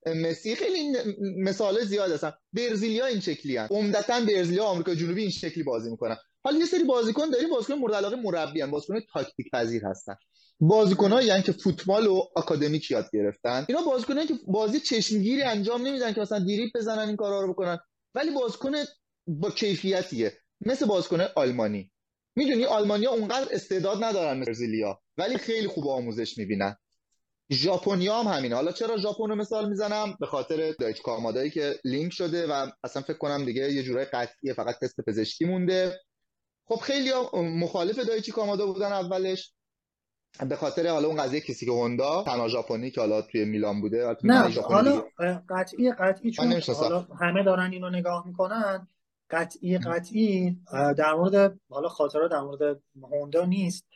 مسی. خیلی مثال زیاد هستن. برزیلیا این شکلی هستن عمدتا برزیلیا آمریکا جنوبی این شکلی بازی می‌کنن. حالا یه سری بازیکن داریم بازیکن مورد علاقه مربی ان بازیکن تاکتیک پذیر هستن. بازیکنایی یعنی که فوتبال و آکادمیک یاد گرفتن. اینا بازیکنایی که بازی چشمگیری انجام نمیدن که مثلا دیریب بزنن این کارا رو بکنن. ولی بازیکن با کیفیتیه. مثل بازیکن آلمانی. می‌دونی آلمانیا اونقدر استعداد ندارن برزیلیا. ولی خیلی خوب آموزش می‌بینن. ژاپنیا هم همینه. حالا چرا ژاپن رو مثال می‌زنم؟ به خاطر دایچ کامادایی که لینک شده و اصلا فکر کنم دیگه یه جورای قطعیه فقط تست پزشکی مونده. خب خیلی مخالف دایچی کامادا بودن اولش. به خاطر حالا اون قضیه کسی که هوندا تنها ژاپنی که حالا توی میلان بوده نه حالا قطعی قطعی چون حالا همه دارن اینو نگاه می‌کنن قطعی قطعی در مورد حالا خاطرات در مورد هوندا نیست.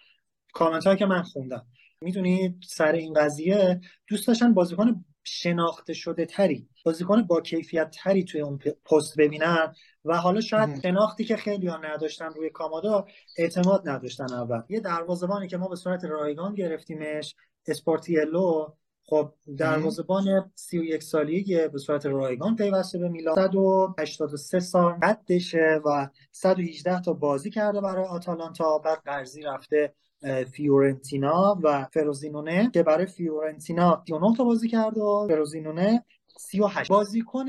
کامنت هایی که من خوندم. می‌دونید سر این قضیه دوست داشتن بازیکن شناخته شده تری. بازیکن با کیفیت تری توی اون پست ببینن و حالا شاید شناختی که خیلی ها نداشتن روی کامادا اعتماد نداشتن اول. یه دروازه‌بانی که ما به صورت رایگان گرفتیمش اسپورتیلو خب دروازه‌بان 31 سالیه به صورت رایگان پیوسته به میلان. 183 سال قدشه و 118 تا بازی کرده برای آتالانتا بعد قرضی رفته فیورنتینا و فروزینونه که برای فیورنتینا 39 تا بازی کرده و فروزینونه 38 بازیکن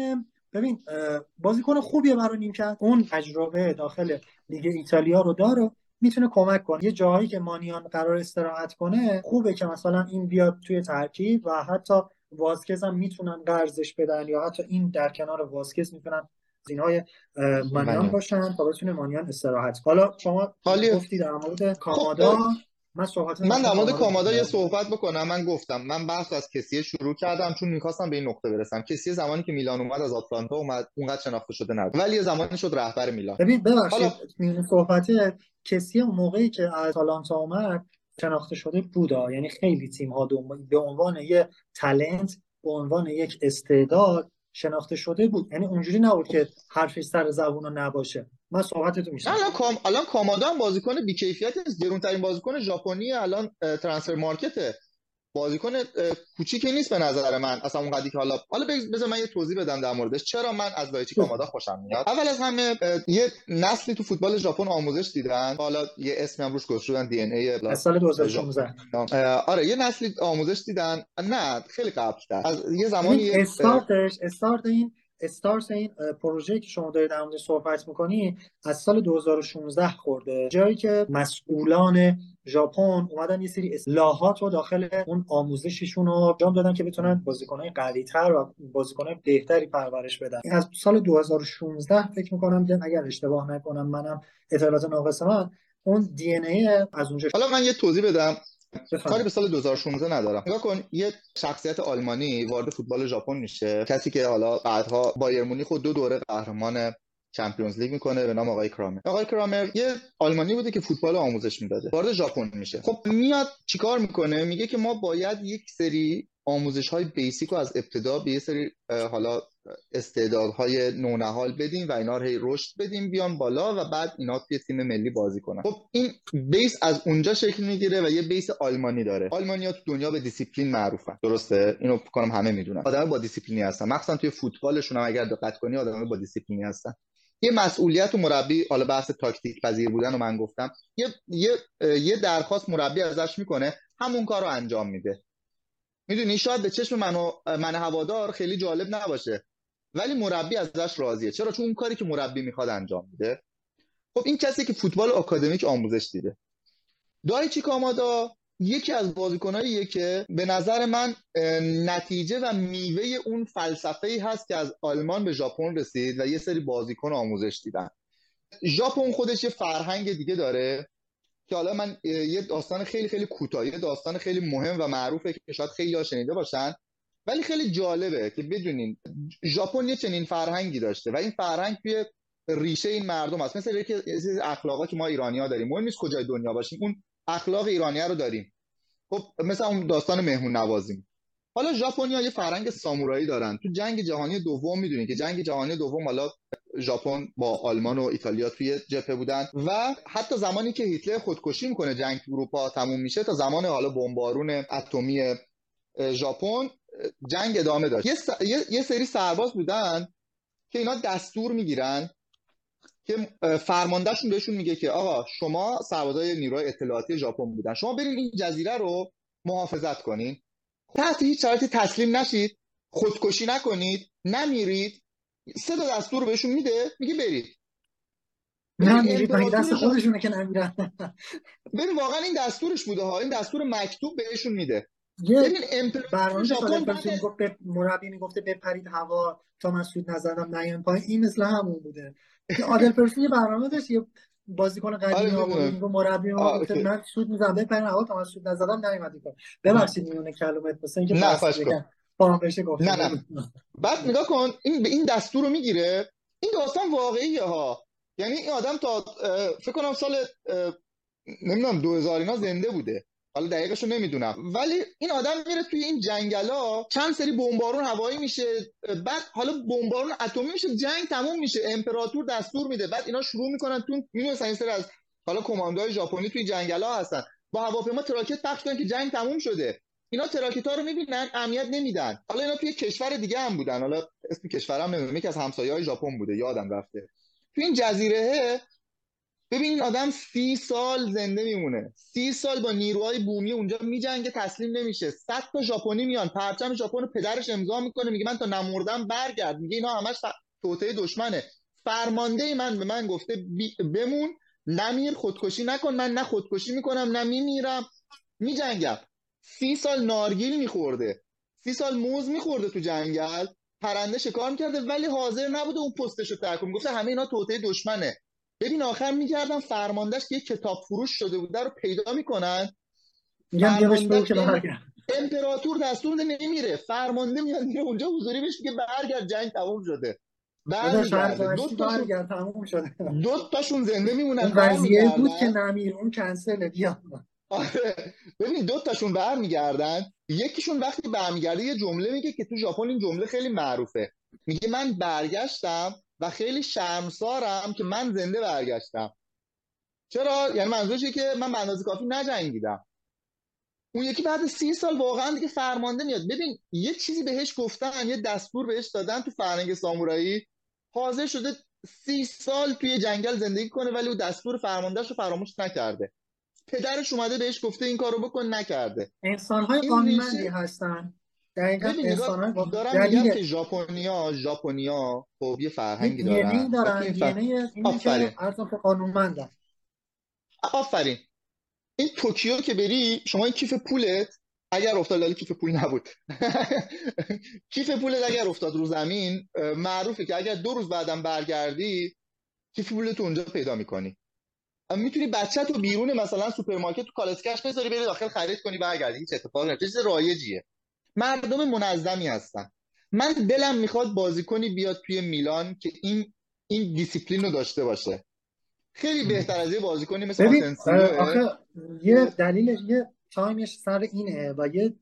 ببین بازیکن خوبیه برای نیمکت. اون تجربه داخل لیگ ایتالیا رو داره. می‌تونه کمک کنه. یه جاهایی که مانیان قرار استراحت کنه خوبه که مثلا این بیاد توی ترکیب و حتی واسکز هم می‌تونن قرضش بدن یا حتی این در کنار واسکز می‌تونن های مانیان باشن تا بتونه مانیان استراحت حالا شما گفتی در مورد کامادا خب، من صحبت من در مورد کامادا یه صحبت بکنم. من گفتم من بحث از کسی شروع کردم چون می‌خواستم به این نقطه برسم. کسی زمانی که میلان اومد از آتلانتا اومد اونقدر شناخته شده نبود. ولی یه زمانی شد رهبر میلان. ببین ببخشید حالا... صحبت کسی اون موقعی که از آتلانتا اومد شناخته شده بودا. یعنی خیلی تیم ها به عنوان یه تلنت به عنوان یک استعداد شناخته شده بود. یعنی اونجوری نبود که حرفش سر زبون نباشه. من صحبتتو میشم الان کام الان کامادا هم بازیکن بیکیفیت گرونترین بازیکن ژاپنی الان ترانسفر مارکته. بازیکن کوچیکی نیست به نظر من اصلا اون که حالا حالا بذار من یه توضیح بدم در موردش. چرا من از دایچی کامادا خوشم میاد؟ اول از همه یه نسلی تو فوتبال ژاپن آموزش دیدن. حالا یه اسمی هم روش گذاشته شدن دی ان ای از سال 2016 آره یه نسلی آموزش دیدن. نه خیلی قبل از یه زمانی استارتش استارت این استارس این پروژه که شما دارید در صحبت می‌کنی از سال 2016 خورده. جایی که مسئولان ژاپن اومدن یه سری اصلاحات رو داخل اون آموزششون رو انجام دادن که بتونن بازیکنهای قوی‌تر و بازیکنهای بهتری پرورش بدن. از سال 2016 فکر می‌کنم اگر اشتباه نکنم منم اطلاعات ناقص من اون دی ای از اونجا حالا من یه توضیح بدم. کاری به سال 2016 ندارم. نگاه کن یه شخصیت آلمانی وارد فوتبال ژاپن میشه. کسی که حالا بعدها بایر مونیخ خود دو دوره قهرمان Champions League می‌کنه به نام آقای کرامر. آقای کرامر یه آلمانی بوده که فوتبال آموزش می‌داده. وارد ژاپن میشه. خب میاد چیکار می‌کنه؟ میگه که ما باید یک سری آموزش های basic رو از ابتدا به یه سری حالا استعدادهای نونهال بدیم و اینا رو هی رشد بدیم بیان بالا و بعد اینا توی تیم ملی بازی کنن. خب این base از اونجا شکل می‌گیره و یه base آلمانی داره. آلمانیا تو دنیا به دیسیپلین معروفن. درسته؟ اینو فکر کنم همه می‌دونن. آدم با دیسیپلینی هستن. مخصوصا توی فوتبالشون هم اگر دقت کنی آدم با دیسیپلینی هستن. یه مسئولیت و مربی حالا بحث تاکتیک پذیر بودن رو من گفتم یه یه یه درخواست مربی ازش می‌کنه همون کار رو انجام میده. می‌دونی؟ شاید به چشم من و من هوادار خیلی جالب نباشه ولی مربی ازش راضیه. چرا؟ چون اون کاری که مربی می‌خواد انجام میده. خب این کسی که فوتبال آکادمیک آموزش دیده. دایچی کامادا یکی از بازیکناییه که به نظر من نتیجه و میوه اون فلسفه ای هست که از آلمان به ژاپن رسید و یه سری بازیکن آموزش دیدن. ژاپن خودش یه فرهنگ دیگه داره که حالا من یه داستان خیلی خیلی کوتاه یه داستان خیلی مهم و معروفه که شاید خیلی ها شنیده باشن. ولی خیلی جالبه که بدونین ژاپن یه چنین فرهنگی داشته و این فرهنگ توی ریشه این مردم هست. مثل یکی اخلاقا که ما ایرانی ها داریم. مهم نیست کجای دنیا باشیم. اون اخلاق ایرانی رو داریم. خب مثل اون داستان مهمون نوازیم. حالا ژاپنیا یه فرهنگ سامورایی دارن. تو جنگ جهانی دوم می‌دونید که جنگ جهانی دوم حالا ژاپن با آلمان و ایتالیا توی جبهه بودن و حتی زمانی که هیتلر خودکشی می‌کنه جنگ اروپا تموم میشه تا زمان حالا بمبارون اتمی ژاپن جنگ ادامه داشت یه, یه سری سرباز بودن که اینا دستور می‌گیرن که فرماندهشون بهشون میگه که آقا شما سربازای نیروی اطلاعاتی ژاپن بودن. شما برین این جزیره رو محافظت کنین. تحت هیچ شرایطی تسلیم نشید. خودکشی نکنید. نمیرید. سه تا دستور بهشون میده. میگه برید. نمیرید دست خودشونه که نمیرن؟ ببین واقعا این دستورش بوده ها. این دستور مکتوب بهشون میده. ببین برنامه ژاپن به مربی می‌گفته بپرید هوا تا من سود نزدم نیان پایین. این مثل همون بوده. عادل پرسی برنامه داشت یه بازیکن قدیمی آره میگه مربی ما گفته من سود می‌زنم. بپرین هوا تا من سود نزدم نمیاد کار ببخشید میونه کلمت مثلا اینکه نه بشه گفت. نه نه. بعد نگاه کن این به این دستور رو می‌گیره. این داستان واقعیه ها. یعنی این آدم تا فکر کنم سال نمی‌دونم 2000 اینا زنده بوده. حالا دقیقش رو نمی‌دونم. ولی این آدم میره توی این جنگلا چند سری بمبارون هوایی میشه بعد حالا بمبارون اتمی میشه جنگ تموم میشه امپراتور دستور میده بعد اینا شروع می‌کنن تو می‌دونن این سری از حالا کماندوهای ژاپنی توی جنگلا هستن. با هواپیما تراکت پخش که جنگ تموم شده. اینا تراکت ها رو می‌بینن اهمیت نمیدن. حالا اینا توی کشور دیگه هم بودن. حالا اسم کشورم نمی‌دونم یکی از همسایه‌های ژاپن بوده یادم رفته. تو این جزیره ببین این آدم سی سال زنده میمونه. سی سال با نیروهای بومی اونجا میجنگه تسلیم نمیشه. صد تا ژاپنی میان. پرچم ژاپن پدرش امضا می‌کنه میگه من تا نمردم برگرد. میگه اینا همش توطئه دشمنه. فرمانده من به من گفته بمون نمیر خودکشی نکن. من نه خودکشی می‌کنم نه میمیرم. میجنگم. سی سال نارگیل میخورده. سی سال موز میخورده تو جنگل. پرنده شکار می‌کرده ولی حاضر نبوده اون پستش رو ترک گفته همه اینا توطئه دشمنه. ببین آخر میگردن فرماندهش که یه کتاب فروش شده بوده رو پیدا می‌کنن. امپراتور دستور نمیره. فرمانده میاد میره اونجا حضوری بهش میگه برگرد جنگ تموم شده. دو تاشون زنده میمونن اون قضیه بود که نمیر اون کنسل بیا. آره. ببین دو تاشون برمیگردن. یکیشون وقتی برمیگرده یه جمله میگه که تو ژاپن این جمله خیلی معروفه. میگه من برگشتم و خیلی شرمسارم که من زنده برگشتم. چرا؟ یعنی منظورش که من به اندازه کافی نجنگیدم. اون یکی بعد سی سال واقعا دیگه فرمانده میاد. ببین یه چیزی بهش گفتن یه دستور بهش دادن تو فرهنگ سامورایی حاضر شده سی سال توی جنگل زندگی کنه ولی او دستور فرماندهش رو فراموش نکرده. پدرش اومده بهش گفته این کارو بکن نکرده. انسان های قانونمندی هستن. دقیقا انسان دارم میگم که ژاپنیا ژاپنیا خب یه فرهنگی دارن. دارن که ارزم که قانونمندن آفرین. این توکیو که بری شما این کیف پولت اگر افتاد کیف پول نبود. کیف پولت اگر افتاد رو زمین معروفه که اگر دو روز بعدم برگردی کیف پولت اونجا پیدا می‌کنی. می‌تونی بچه تو بیرون مثلا سوپرمارکت تو کالسکش بذاری بری داخل خرید کنی برگردی. هیچ اتفاقی نمیفته چیز رایجیه. مردم منظمی هستن. من دلم می‌خواد بازیکنی بیاد توی میلان که این این دیسیپلین رو داشته باشه. خیلی بهتر از یه بازیکنی مثل آخه یه دلیل یه تایمش سر اینه و یه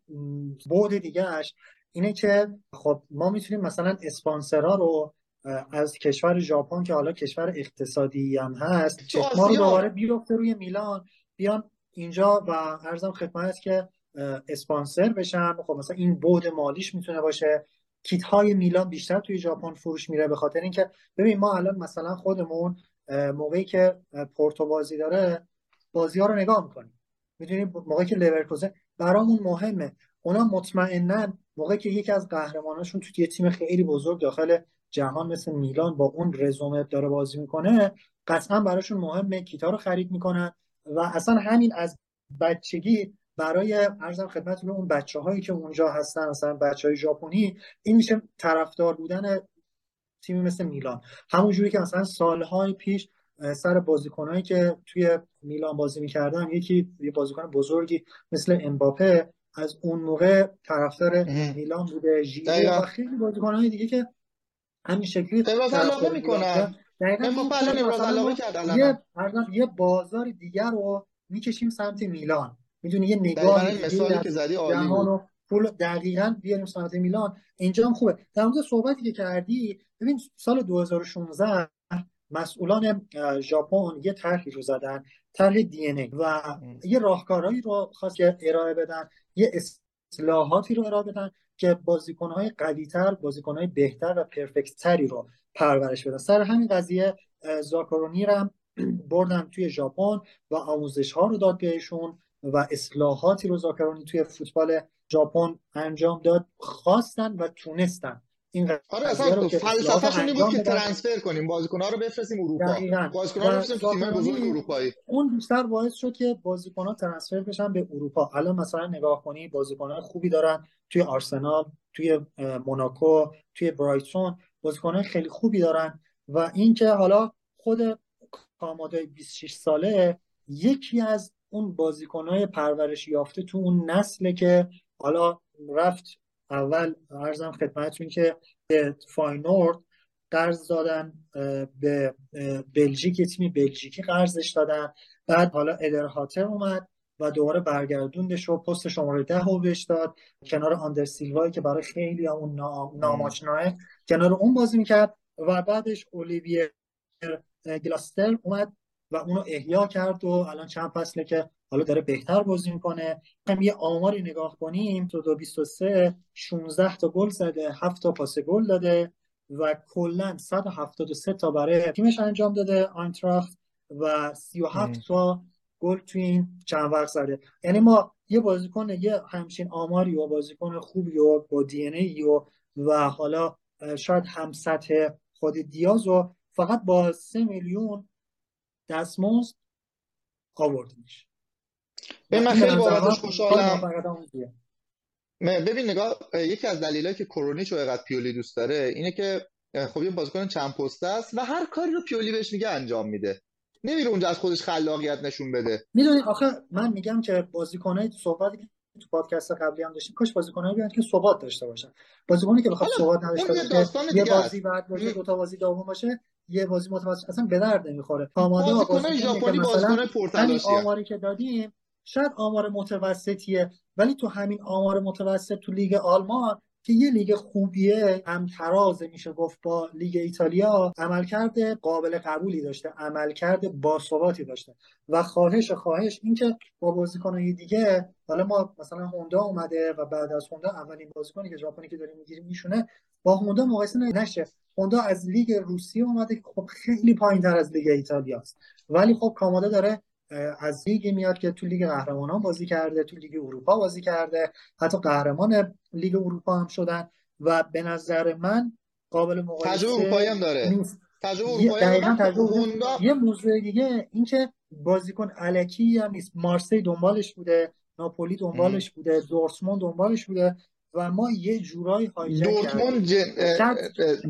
بعد دیگهش اینه که خب ما می‌تونیم مثلا اسپانسرا رو از کشور ژاپن که حالا کشور اقتصادی هم هست ما رو دوباره بیرفته روی میلان بیان اینجا و ارزم خدمت که اسپانسر بشن خب مثلا این بود مالیش می‌تونه باشه. کیت های میلان بیشتر توی ژاپن فروش میره به خاطر اینکه ببین ما الان مثلا خودمون موقعی که پورتو بازی داره بازی ها رو نگاه می‌کنیم. می‌دونی موقعی که لورکوزن برامون مهمه. اونا مطمئنا موقعی که یکی از قهرماناشون تو یه تیم خیلی بزرگ داخل جهان مثل میلان با اون رزومه داره بازی می‌کنه قطعا براشون مهمه. کیتا رو خرید می‌کنن و اصلا همین از بچگی برای ارزم خدمتتون اون بچه هایی که اونجا هستن مثلا بچه های ژاپنی این میشه طرفدار بودن تیمی مثل میلان. همون جوری که مثلا سالهای پیش سر بازیکنهایی که توی میلان بازی می‌کردن یکی یه بازیکن بزرگی مثل امباپه از اون موقع طرفدار میلان بوده. ژیرو و خیلی بازیکن‌های دیگه که همین شکلی علاقه می‌کنن. یه بازار دیگر رو می‌کشیم سمت میلان. می‌دونی یه نگاه مثالی که زدی عالی بود. پول دقیقا بیاریم سمت میلان. اینجا هم خوبه. در مورد صحبتی که کردی ببین سال 2016 مسئولان ژاپن یه طرحی رو زدن طرح دی ای و یه راهکارهایی رو خواست که ارائه بدن یه اصلاحاتی رو ارائه بدن که بازیکنهای قویتر بازیکنهای بهتر و پرفکتتری رو پرورش بدن. سر همین قضیه زاکارونی هم بردن توی ژاپن و آموزش ها رو داد بهشون. و اصلاحاتی رو زاکارونی توی فوتبال ژاپن انجام داد خواستن و تونستن این آره اصلا فلسفه‌شون این بود که ترانسفر کنیم بازیکن‌ها رو بفرستیم اروپا. بازیکن‌ها رو بفرستیم تیم بزرگ اروپایی. اون بیشتر باعث شد که بازیکن‌ها ترانسفر بشن به اروپا. الان مثلا نگاه کنی بازیکن‌های خوبی دارن توی آرسنال توی موناکو توی برایتون. بازیکن‌های خیلی خوبی دارن و اینکه حالا خود کامادای 26 ساله یکی از اون بازیکنهای پرورش یافته تو اون نسله که حالا رفت اول ارزم خدمتتون که به فاینورد قرض دادن به بلژیک تیمی بلژیکی قرضش دادن. بعد حالا ادرهاتر اومد و دوباره برگردوندش و پست شماره ده رو بهش داد. کنار آندر سیلوایی که برای خیلی اون ناماشناه کنار اون بازی می‌کرد و بعدش اولیویر گلاستر اومد. و اونو احیا کرد و الان چند فصله که حالا داره بهتر بازی می‌کنه. هم یه آماری نگاه کنیم. تو دو 23 16 تا گل زده 7 تا پاس گل داده و کلا 173 تا برای تیمش انجام داده آنتراخت و 37 تا گل تو این چند وقت زده. یعنی ما یه بازیکن یه همچین آماری و بازیکن خوبی و با دی ای و و حالا شاید هم سطح خود دیاز و فقط با 3 میلیون دستمزد آوردنش. به من خیلی بابتش خوشحالم ببین نگاه یکی از دلایلی که کرونی چو اینقدر پیولی دوست داره اینه که خب یه بازیکن چند پست است و هر کاری رو پیولی بهش میگه انجام میده. نمیره اونجا از خودش خلاقیت نشون بده. می‌دونی آخه من میگم که بازیکنای صحبتی تو پادکست قبلی هم داشتیم کاش بازیکنایی بیان که ثبات داشته باشن. بازیکنی که بخواد ثبات نداشته باشه یه بازی بعد باشه دو تا بازی دوم باشه یه بازی متوسط اصلا به درد نمی‌خوره. آماده بازیکن ژاپنی بازیکن پرتلاشی آماری که دادیم شاید آمار متوسطیه ولی تو همین آمار متوسط تو لیگ آلمان که یه لیگ خوبیه هم تراز میشه گفت با لیگ ایتالیا عملکرد قابل قبولی داشته عملکرد باثباتی داشته. و خواهش خواهش اینکه با بازیکنهای دیگه حالا ما مثلا هوندا اومده و بعد از هوندا اولین بازیکنی که ژاپنی که داریم می‌گیریم میشونه با هوندا مقایسه نشه. هوندا از لیگ روسیه اومده که خب خیلی پایین تر از لیگ ایتالیاست ولی خب کامادا داره از لیگی میاد که تو لیگ قهرمانان بازی کرده تو لیگ اروپا بازی کرده. حتی قهرمان لیگ اروپا هم شدن و به نظر من قابل مقایسه تجربه اروپایی هم داره. تجربه اروپایی یه موضوع دیگه اینکه بازیکن الکی هم نیست. مارسی دنبالش بوده. ناپولی دنبالش بوده دورتموند دنبالش بوده و ما یه جورایی هایجک دورتموند جن...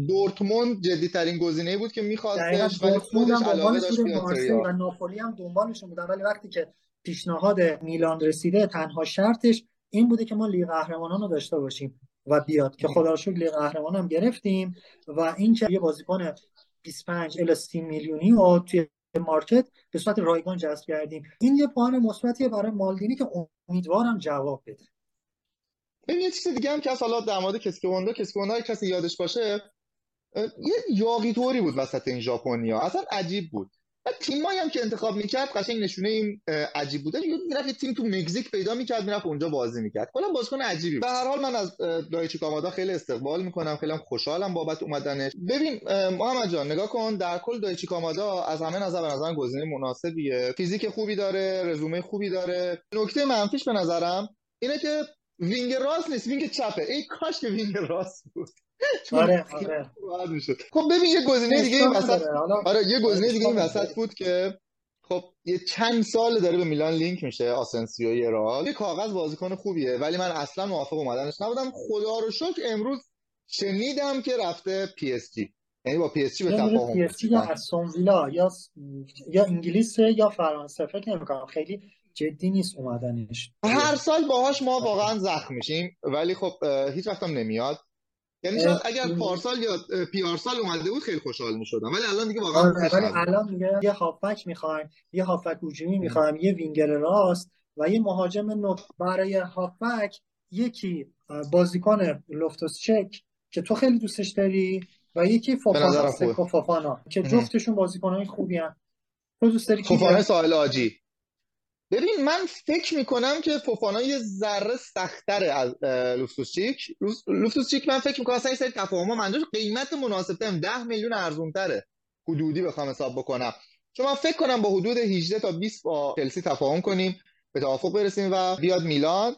دورتموند جدی ترین گزینه بود که میخواستش ولی خودش علاقه داشت و ناپولی هم دنبالش بودن ولی وقتی که پیشنهاد میلان رسیده تنها شرطش این بوده که ما لیگ قهرمانان رو داشته باشیم و بیاد. که خدا رو شکر لیگ قهرمان هم گرفتیم و این که یه بازیکن 25 الی 30 میلیونی و توی مارکت به صورت رایگان جذب کردیم. این یه پوان مثبتیه برای مالدینی که امیدوارم جواب بده. ببین یه چیز دیگه هم که حالا در مورد کسکواندا کسکواندا کسی یادش باشه یه یاقی طوری بود وسط این ژاپنیا. اصلا عجیب بود. و تیمایی هم که انتخاب می‌کرد قشنگ نشونه این عجیب بوده. می‌رفت تیم تو مکزیک پیدا می‌کرد می‌رفت اونجا بازی می‌کرد. کلا بازیکن عجیبی به هر حال من از دایچی کامادا خیلی استقبال می‌کنم. خیلی خوشحالم بابت اومدنش. ببین محمد جان نگاه کن. در کل دایچی کامادا از همه نظر به نظر گزینه مناسبیه. فیزیک خوبی داره رزومه خوبی داره. نکته منفیش به نظرم اینه که وینگ راست نیست وینگ چپه. ای کاش که وینگ راست بود. آره آره. خب ببین یه گزینه دیگه این وسط آره یه گزینه دیگه این وسط بود که خب یه چند سال داره به میلان لینک میشه آسنسیو رئال. رو کاغذ بازیکن خوبیه ولی من اصلا موافق اومدنش نبودم. خدا رو شکر امروز شنیدم که رفته پی اس جی. یعنی با پی اس جی به تفاهم پی اس جی یا استون ویلا یا یا انگلیس یا فرانسه فکر نمی‌کنم خیلی جدی نیست اومدنش. هر سال باهاش ما واقعا زخم میشیم ولی خب هیچ وقت هم نمیاد. یعنی شاید اگر پارسال یا پیارسال اومده بود خیلی خوشحال می‌شدم. ولی الان دیگه واقعا آره ولی الان میگه یه هافک می‌خوایم یه هافک هجومی می‌خوایم یه وینگر راست و یه مهاجم نوت برای هافک یکی بازیکن لوفتوس چک که تو خیلی دوستش داری و یکی فوفانا فوفانا که جفتشون بازیکنهای خوبی هم تو دوست داری فوفانا ساحل آجی. ببین من فکر می‌کنم که فوفانا یه ذره سختره از لوفتوسچیک لوفتوسچیک من فکر می‌کنم اصلا این سری تفاهم منظور قیمت مناسب ترم 10 میلیون ارزون تره حدودی بخوام حساب بکنم. چون من فکر کنم با حدود 18 تا 20 با چلسی تفاهم کنیم به توافق برسیم و بیاد میلان.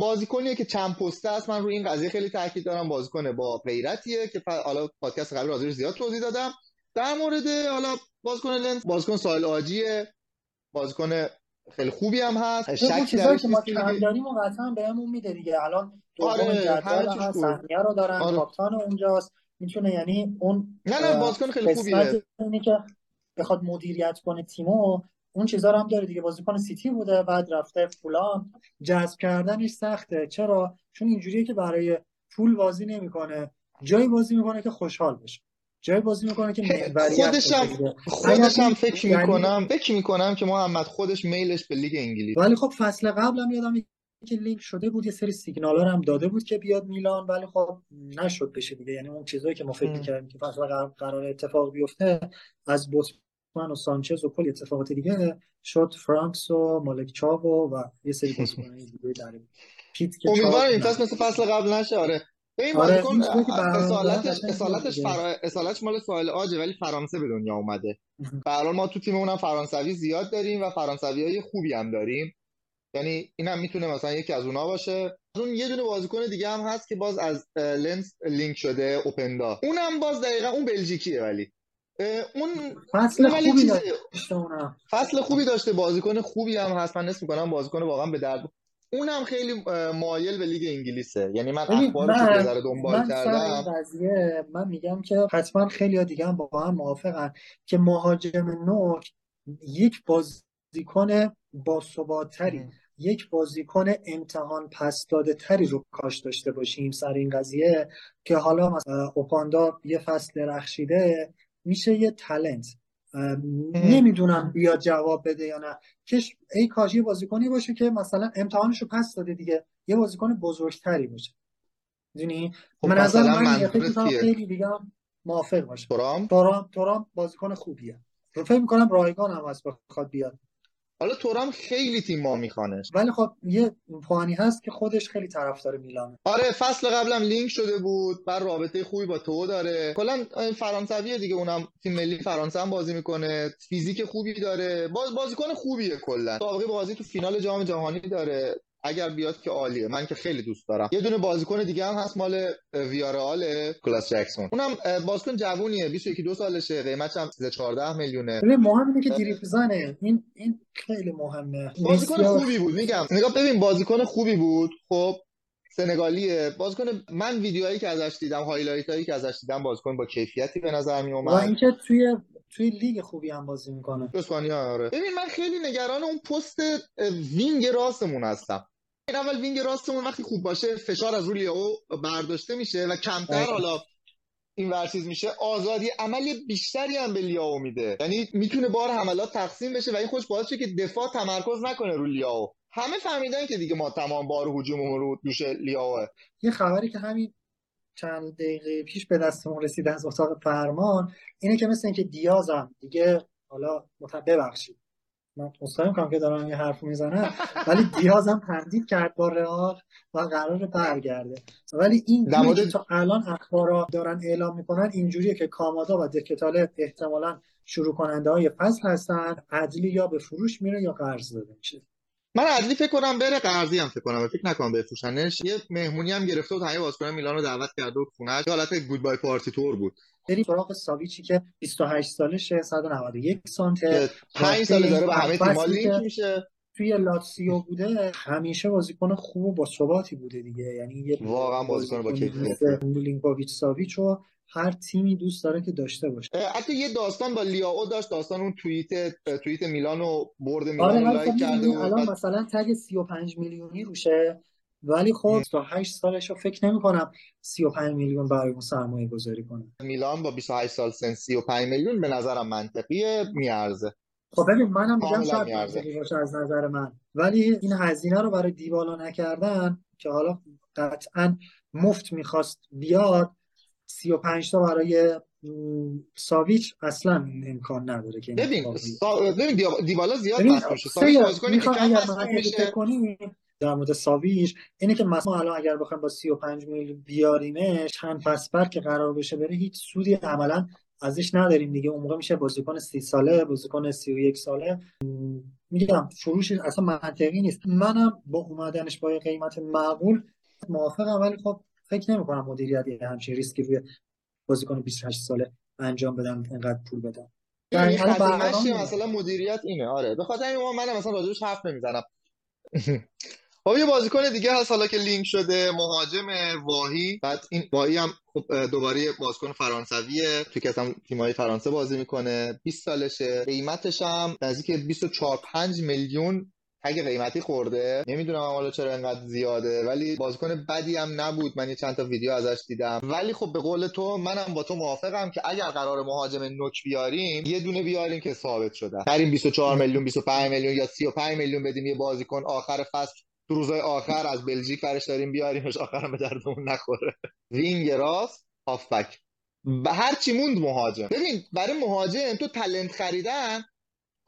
بازیکنیه که چند پسته است. من روی این قضیه خیلی تاکید دارم. بازیکن با غیرتیه که حالا پادکست قبل راضی زیاد توضیح دادم. در مورد حالا بازیکن لنز بازیکن سایل آجیه بازیکن خیلی خوبی هم هست. شک چیزایی که ما کم داریم و قطعا بهمون میده دیگه. الان دوم آره جدول هم سهمیه رو دارن آره. کاپتان اونجاست. می‌تونه یعنی اون نه نه بازیکن خیلی خوبیه. اینی که بخواد مدیریت کنه تیمو اون چیزا رو هم داره دیگه. بازیکن سیتی بوده بعد رفته فولام جذب کردنش سخته. چرا؟ چون اینجوریه که برای پول بازی نمی‌کنه. جایی بازی می‌کنه که خوشحال بشه. جای بازی می‌کنه که خودشم خودشم فکر یعنی می‌کنم فکر می‌کنم که محمد خودش میلش به لیگ انگلیس. ولی خب فصل قبلم یادم که لینک شده بود یه سری سیگنال هم داده بود که بیاد میلان ولی خب نشد بشه دیگه. یعنی اون چیزایی که ما فکر می‌کردیم که فصل قرار اتفاق بیفته از بوتمن و سانچز و کلی اتفاقات دیگه شد فرانکس و مالک چاو و یه سری بازیکن‌های دیگه در امیدوارم این فصل مثل فصل قبل نشه. آره. آره اصالتش اصالتش فرا... اصالتش مال سوال آجه ولی فرانسه به دنیا اومده. به ما تو تیممون هم فرانسوی زیاد داریم و فرانسوی های خوبی هم داریم. یعنی این هم می‌تونه مثلا یکی از اونا باشه. اون یه دونه بازیکن دیگه هم هست که باز از لنس لینک شده اوپندا. اونم باز دقیقا اون بلژیکیه ولی. اون فصل خوبی داشته فصل خوبی داشته بازیکن خوبی هم هست. من نسبت می‌کنم بازیکن واقعا به درد اونم خیلی مایل به لیگ انگلیسه. یعنی من اخبار رو ذره دنبال من کردم قضیه من میگم که حتما خیلی ها دیگه هم با هم موافقن که مهاجم نوک یک بازیکن با ثباتری یک بازیکن امتحان پس داده تری رو کاش داشته باشیم سر این قضیه که حالا مثلا اوپاندا یه فصل درخشیده میشه یه تلنت نمی‌دونم بیا جواب بده یا نه. کش ای کاش یه بازیکنی باشه که مثلا امتحانشو پس داده دیگه. یه بازیکن بزرگتری باشه. می‌دونی؟ خب من از من خیلی دیگه موافق باشه. تورام؟ تورام بازیکن خوبیه. رو فکر می‌کنم رایگان هم از بخواد بیاد. حالا تورام خیلی تیم ما میخوانش. ولی خب یه پوانی هست که خودش خیلی طرفدار میلانه. آره فصل قبلم لینک شده بود. بر رابطه خوبی با تو داره. کلا فرانسویه دیگه اونم تیم ملی فرانسه هم بازی می‌کنه. فیزیک خوبی داره. باز بازیکن خوبیه کلا. سابقه بازی تو فینال جام جهانی داره. اگر بیاد که عالیه. من که خیلی دوست دارم. یه دونه بازیکن دیگه هم هست مال ویارئال نیکلاس جکسون. اونم بازیکن جوونیه 21 دو سالشه قیمتش هم 14 میلیونه. مهم اینه که بزنه این این خیلی مهمه. بازیکن خوبی بود میگم. نگاه ببین بازیکن خوبی بود. خب سنگالیه. بازیکن من ویدیوهایی که ازش دیدم highlight هایی که ازش دیدم بازیکن با کیفیتی به نظر می اومد و اینکه توی توی لیگ خوبی هم بازی می‌کنه. اسپانیا آره. ببین من خیلی نگران اون پست وینگ راستمون هستم. این اول وینگ راستمون وقتی خوب باشه فشار از روی لیاو برداشته میشه و کمتر حالا این ورسیز میشه. آزادی عملی بیشتری هم به لیاو میده. یعنی می‌تونه بار حملات تقسیم بشه و این خوش باعث که دفاع تمرکز نکنه روی لیاو. همه فهمیدن که دیگه ما تمام بار هجوممون رو دوش لیاوه. یه خبری که همین چند دقیقه پیش به دستمون رسید از اتاق فرمان اینه که مثل اینکه دیازم دیگه حالا ببخشید. من اصلا می‌کنم که دارم یه حرف می‌زنم ولی دیاز هم تردید کرد با رئال و قرار برگرده. ولی این مورد... تا الان اخبارا دارن اعلام می‌کنن اینجوریه که کامادا و دکتاله احتمالا شروع کننده های فصل هستن عدلی یا به فروش میره یا قرض داده میشه. من عدلی فکر کنم بره قرضی هم فکر کنم فکر نکنم بفروشنش. یه مهمونی هم گرفته و همه بازیکن میلان رو دعوت کرده و خونه‌اش حالت گودبای پارتی تور بود. بریم سراغ ساویچی که 28 سالشه 191 سانته. 5 سال داره به همه تیم‌ها لینک میشه. توی لاتسیو بوده همیشه بازیکن خوب و با ثباتی بوده دیگه. یعنی یه واقعا بازیکن با کیفیت. میلینکوویچ ساویچ رو هر تیمی دوست داره که داشته باشه. حتی یه داستان با لیاو داشت. داستان اون توییت توییت میلان و برد میلان آره لایک کرده الان مثلا tag 35 میلیونی روشه. ولی خب تا 8 سالش رو فکر نمی کنم 35 میلیون برای اون سرمایه گذاری کنه. میلان با 28 سال سن 35 میلیون به نظرم منطقیه میارزه. خب ببین منم میگم شاید باشه از نظر من. ولی این هزینه رو برای دیبالا نکردن که حالا قطعا مفت می‌خواست بیاد 35 تا برای ساویچ اصلا امکان نداره که ببین سا... ببین دیبالا زیاد بس میشه ساویچ بازیکنی که کم میشه؟ در مورد ساویش اینه که مثلا الان اگر بخوایم با 35 میلیون بیاریمش چند فصل بعد که قرار بشه بره هیچ سودی عملا ازش نداریم دیگه. اون موقع میشه بازیکن 30 ساله بازیکن 31 ساله. میگم فروش اصلا منطقی نیست. منم با اومدنش با قیمت معقول موافقم ولی خب فکر نمی کنم مدیریت یه همچین ریسکی روی بازیکن 28 ساله انجام بدن اینقدر پول بدن. یعنی مثلا مدیریت اینه. آره به خاطر این منم مثلا راجعش حرف نمی‌زنم. خب یه بازیکن دیگه هست حالا که لینک شده مهاجم واهی. بعد این واهی هم خب دوباره بازیکن فرانسویه. توی که تیمای فرانسه بازی می‌کنه. 20 سالشه. قیمتش هم نزدیک 24 5 میلیون اگه قیمتی خورده. نمی‌دونم حالا چرا انقدر زیاده. ولی بازیکن بدی هم نبود. من یه چند تا ویدیو ازش دیدم. ولی خب به قول تو منم با تو موافقم که اگر قرار مهاجم نوک بیاریم یه دونه بیاریم که ثابت شده. خریم 24 میلیون 25 میلیون یا 35 میلیون بدیم یه بازیکن آخر فصل. تو روزهای آخر از بلژیک برش داریم بیاریمش آخرم به دردمون نخوره. وینگ راست هافبک و هر چی موند مهاجم. ببین برای مهاجم تو talent خریدن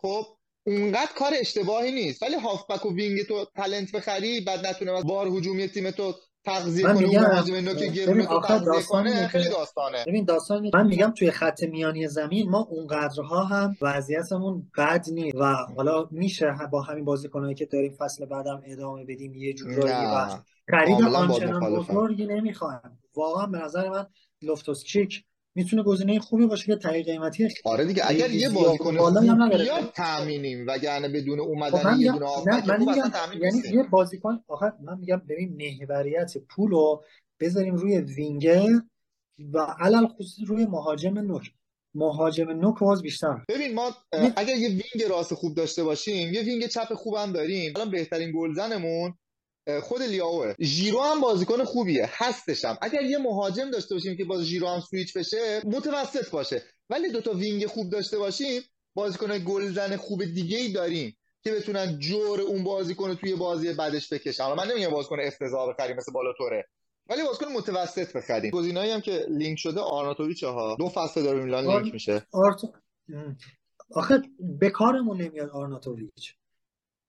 خب اونقدر کار اشتباهی نیست. ولی هافبک و وینگ تو talent بخری بعد نتونه بار هجومی تیم تو تغذیه کنه اون مهاجم نو که گرونه تو تغذیه کنه خیلی داستانه. ببین داستان من میگم توی خط میانی زمین ما اونقدرها هم وضعیتمون بد نیست و حالا میشه با همین بازیکنایی که داریم فصل بعدم ادامه بدیم یه جورایی و خرید آنچنان بزرگی نمی‌خوایم. واقعا به نظر من لوفتوس چیک می‌تونه گزینه خوبی باشه که تغییر قیمتی آره دیگه اگر یه بازیکن خوب بیاد تامینیم وگرنه بدون اومدن خب یه دونه هافبک من میگم یعنی یه بازیکن آخر من میگم ببین محوریت پولو بذاریم روی وینگر و علی‌الخصوص روی مهاجم نوک. مهاجم نوک باز بیشتر. ببین ما اگر یه وینگ راست خوب داشته باشیم یه وینگ چپ خوبم داریم. الان بهترین گلزنمون خود لیاوه. ژیرو هم بازیکن خوبیه. هستشم. اگر یه مهاجم داشته باشیم که باز ژیرو هم سویچ بشه متوسط باشه. ولی دوتا وینگ خوب داشته باشیم بازیکن گلزن خوب دیگه ای داریم که بتونن جور اون بازیکن توی بازی بعدش بکشن. حالا من نمیگم بازیکن افتضاح بخریم مثل بالوتوره ولی بازیکن متوسط بخریم. گزینه‌ای هم که لینک شده آرناتوویچ ها دو فصل داره میلان لینک میشه. آرت... آخه به کارمون نمیاد آرناتوویچ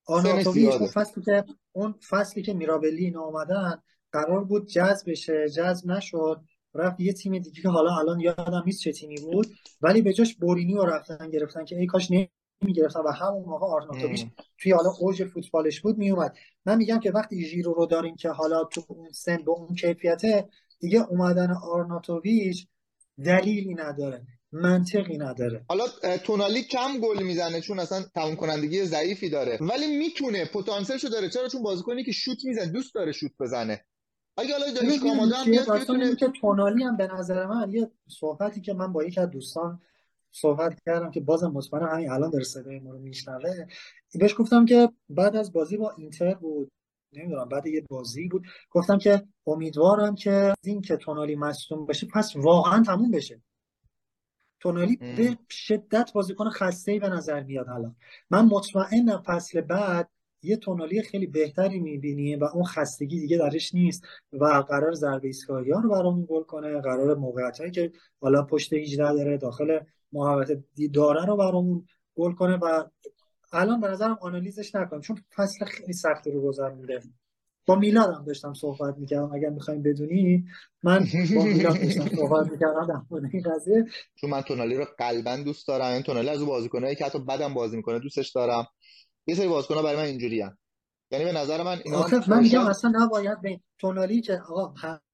آرناتوویچ اون فصلی که اون فصلی که میرابلی اینا اومدن قرار بود جذب بشه. جذب نشد رفت یه تیم دیگه که حالا الان یادم نیست چه تیمی بود ولی به جاش بورینی رو رفتن گرفتن که ای کاش نمی‌گرفتن و همون موقع آرناتوویچ توی حالا اوج فوتبالش بود میومد. من میگم که وقتی ژیرو رو داریم که حالا تو اون سن به اون کیفیته دیگه اومدن آرناتوویچ دلیلی نداره. منطقی نداره. حالا تونالی کم گل می‌زنه چون اصلا تموم کنندگی ضعیفی داره. ولی می‌تونه پتانسیلشو داره. چرا؟ چون بازیکنی که شوت می‌زنه دوست داره شوت بزنه. اگه حالا دانش کامادا هم می‌تونه که تونالی هم به نظر من یه صحبتی که من با یک از دوستان صحبت کردم که بازم مطمئنم همین الان در صدای ما رو میشنوه. بهش گفتم که بعد از بازی با اینتر بود نمی‌دونم بعد یه بازی بود. گفتم که امیدوارم که این که تونالی مصدوم بشه پس واقعا تموم بشه. تونالی به شدت بازیکن خسته ای به نظر میاد الان. من مطمئنم فصل بعد یه تونالی خیلی بهتری می‌بینیم و اون خستگی دیگه درش نیست و قرار ضربه ایستگاهی رو برامون گل کنه قرار موقعیت هایی که حالا پشت 18 داره داخل محوطه داره رو برامون گل کنه و الان به نظرم آنالیزش نکنم چون فصل خیلی سختی رو گذرونده با میلاد هم داشتم صحبت می‌کردم اگر می‌خوایم بدونی. من با میلاد داشتم صحبت می‌کردم در این قضیه. چون من تونالی رو قلبا دوست دارم این تونالی از اون بازیکنایی که حتی بدم بازی می‌کنه دوستش دارم. یه سری بازیکن‌ها برای من اینجوری هم. یعنی به نظر من اینا من میگم اصلا نباید به تونالی که آقا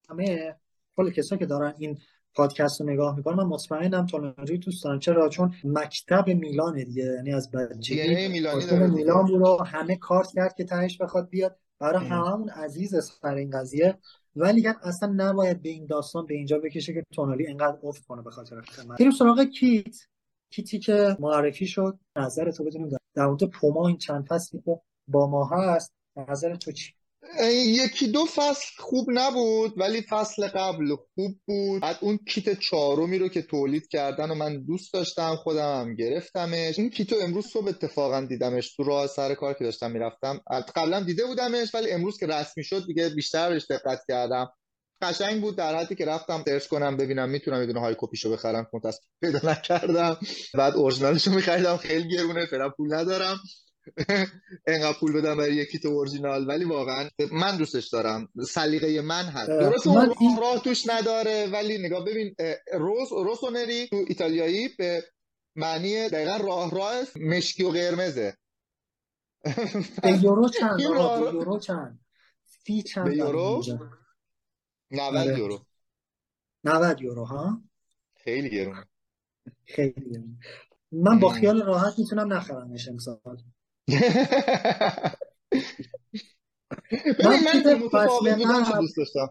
همه کل کسایی که دارن این پادکست رو نگاه می‌کنم من مطمئنم تونالی دوست دارم. چرا؟ چون مکتب میلان دیگه یعنی از بچگی میلانی میلان بود همه کار کرد که تهش بخواد بیاد. برای هممون عزیز سر این قضیه. ولی اصلا نباید به این داستان به اینجا بکشه که تونالی اینقدر افت کنه به خاطر بریم سراغ کیت. کیتی که معرفی شد. نظر تو بدونیم در مورد پوما این چند فصلی که با ما هست. نظر تو چی؟ یکی دو فصل خوب نبود ولی فصل قبل خوب بود. بعد اون کیت چهارمی رو که تولید کردن و من دوست داشتم خودم هم گرفتمش. این کیتو امروز صبح اتفاقا دیدمش تو راه سر کار که داشتم می‌رفتم. قبلا دیده بودمش ولی امروز که رسمی شد دیگه بیشتر بهش دقت کردم. قشنگ بود در حدی که رفتم سرچ کنم ببینم می‌تونم یه های کپیشو بخرم متاسف پیدا نکردم. بعد اورجینالشو میخریدم خیلی گرونه فعلا پول ندارم. انقدر پول بدم برای یکی تو اورجینال ولی واقعا من دوستش دارم. سلیقه من هست. درست اون این... راه توش نداره ولی نگاه ببین روز روسونری تو ایتالیایی به معنی دقیقا راه راه مشکی و قرمزه. به یورو چند؟ به یورو چند؟ فی چند به یورو؟ 90 آره. یورو. 90 یورو ها؟ خیلی گرونه. خیلی گرونه. من با خیال راحت می‌تونم نخرمش امسال. من کیت دوست داشتم.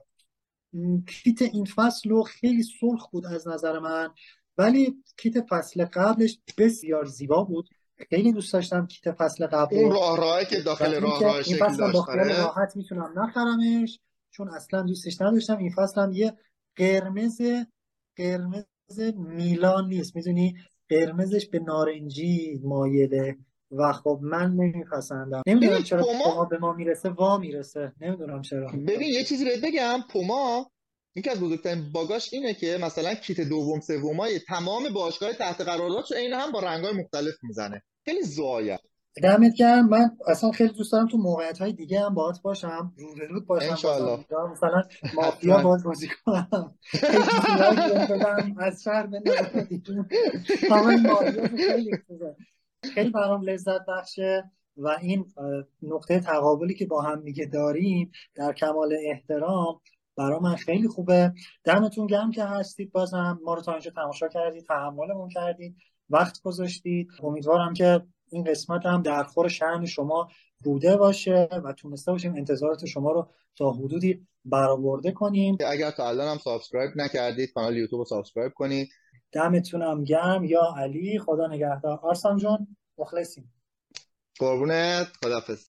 کیت این فصل رو خیلی سرخ بود از نظر من. ولی کیت فصل قبلش بسیار زیبا بود. خیلی دوست داشتم کیت فصل قبل اون راه راهی که داخل راه راه داشت با خیال آره. راحت می‌تونم نخرمش چون اصلا دوستش نداشتم. این فصل هم یه قرمز قرمز میلان نیست. می‌دونی؟ قرمزش به نارنجی مایله. و خب من نمیپسندم. نمی‌دونم چرا پوما به ما می‌رسه وا می‌رسه. نمی‌دونم چرا. ببین یه چیزی بهت بگم. پوما یکی از بزرگترین باگاش اینه که مثلا کیت دوم سومای تمام باشگاه تحت قراردادش عین هم با رنگای مختلف می‌زنه. خیلی زوایا دمت گرم. من اصلا خیلی دوست دارم تو موقعیت های دیگه هم باهات باشم. رو به رو باشم مثلا مافیا باز بازی کنم. از شهر خیلی خیلی برام لذت بخشه و این نقطه تقابلی که با هم دیگه داریم در کمال احترام برای من خیلی خوبه. دمتون گرم که هستید. بازم ما رو تا اینجا تماشا کردید تحملمون کردید. وقت گذاشتید. امیدوارم که این قسمت هم در خور شأن شما بوده باشه و تونسته باشیم انتظارات شما رو تا حدودی برآورده کنیم. اگر تا الان هم subscribe نکردید کانال یوتیوب رو subscribe کنید. دمتونم گرم. یا علی خدا نگهدار. آرسان جون مخلصیم. قربونت خدافظ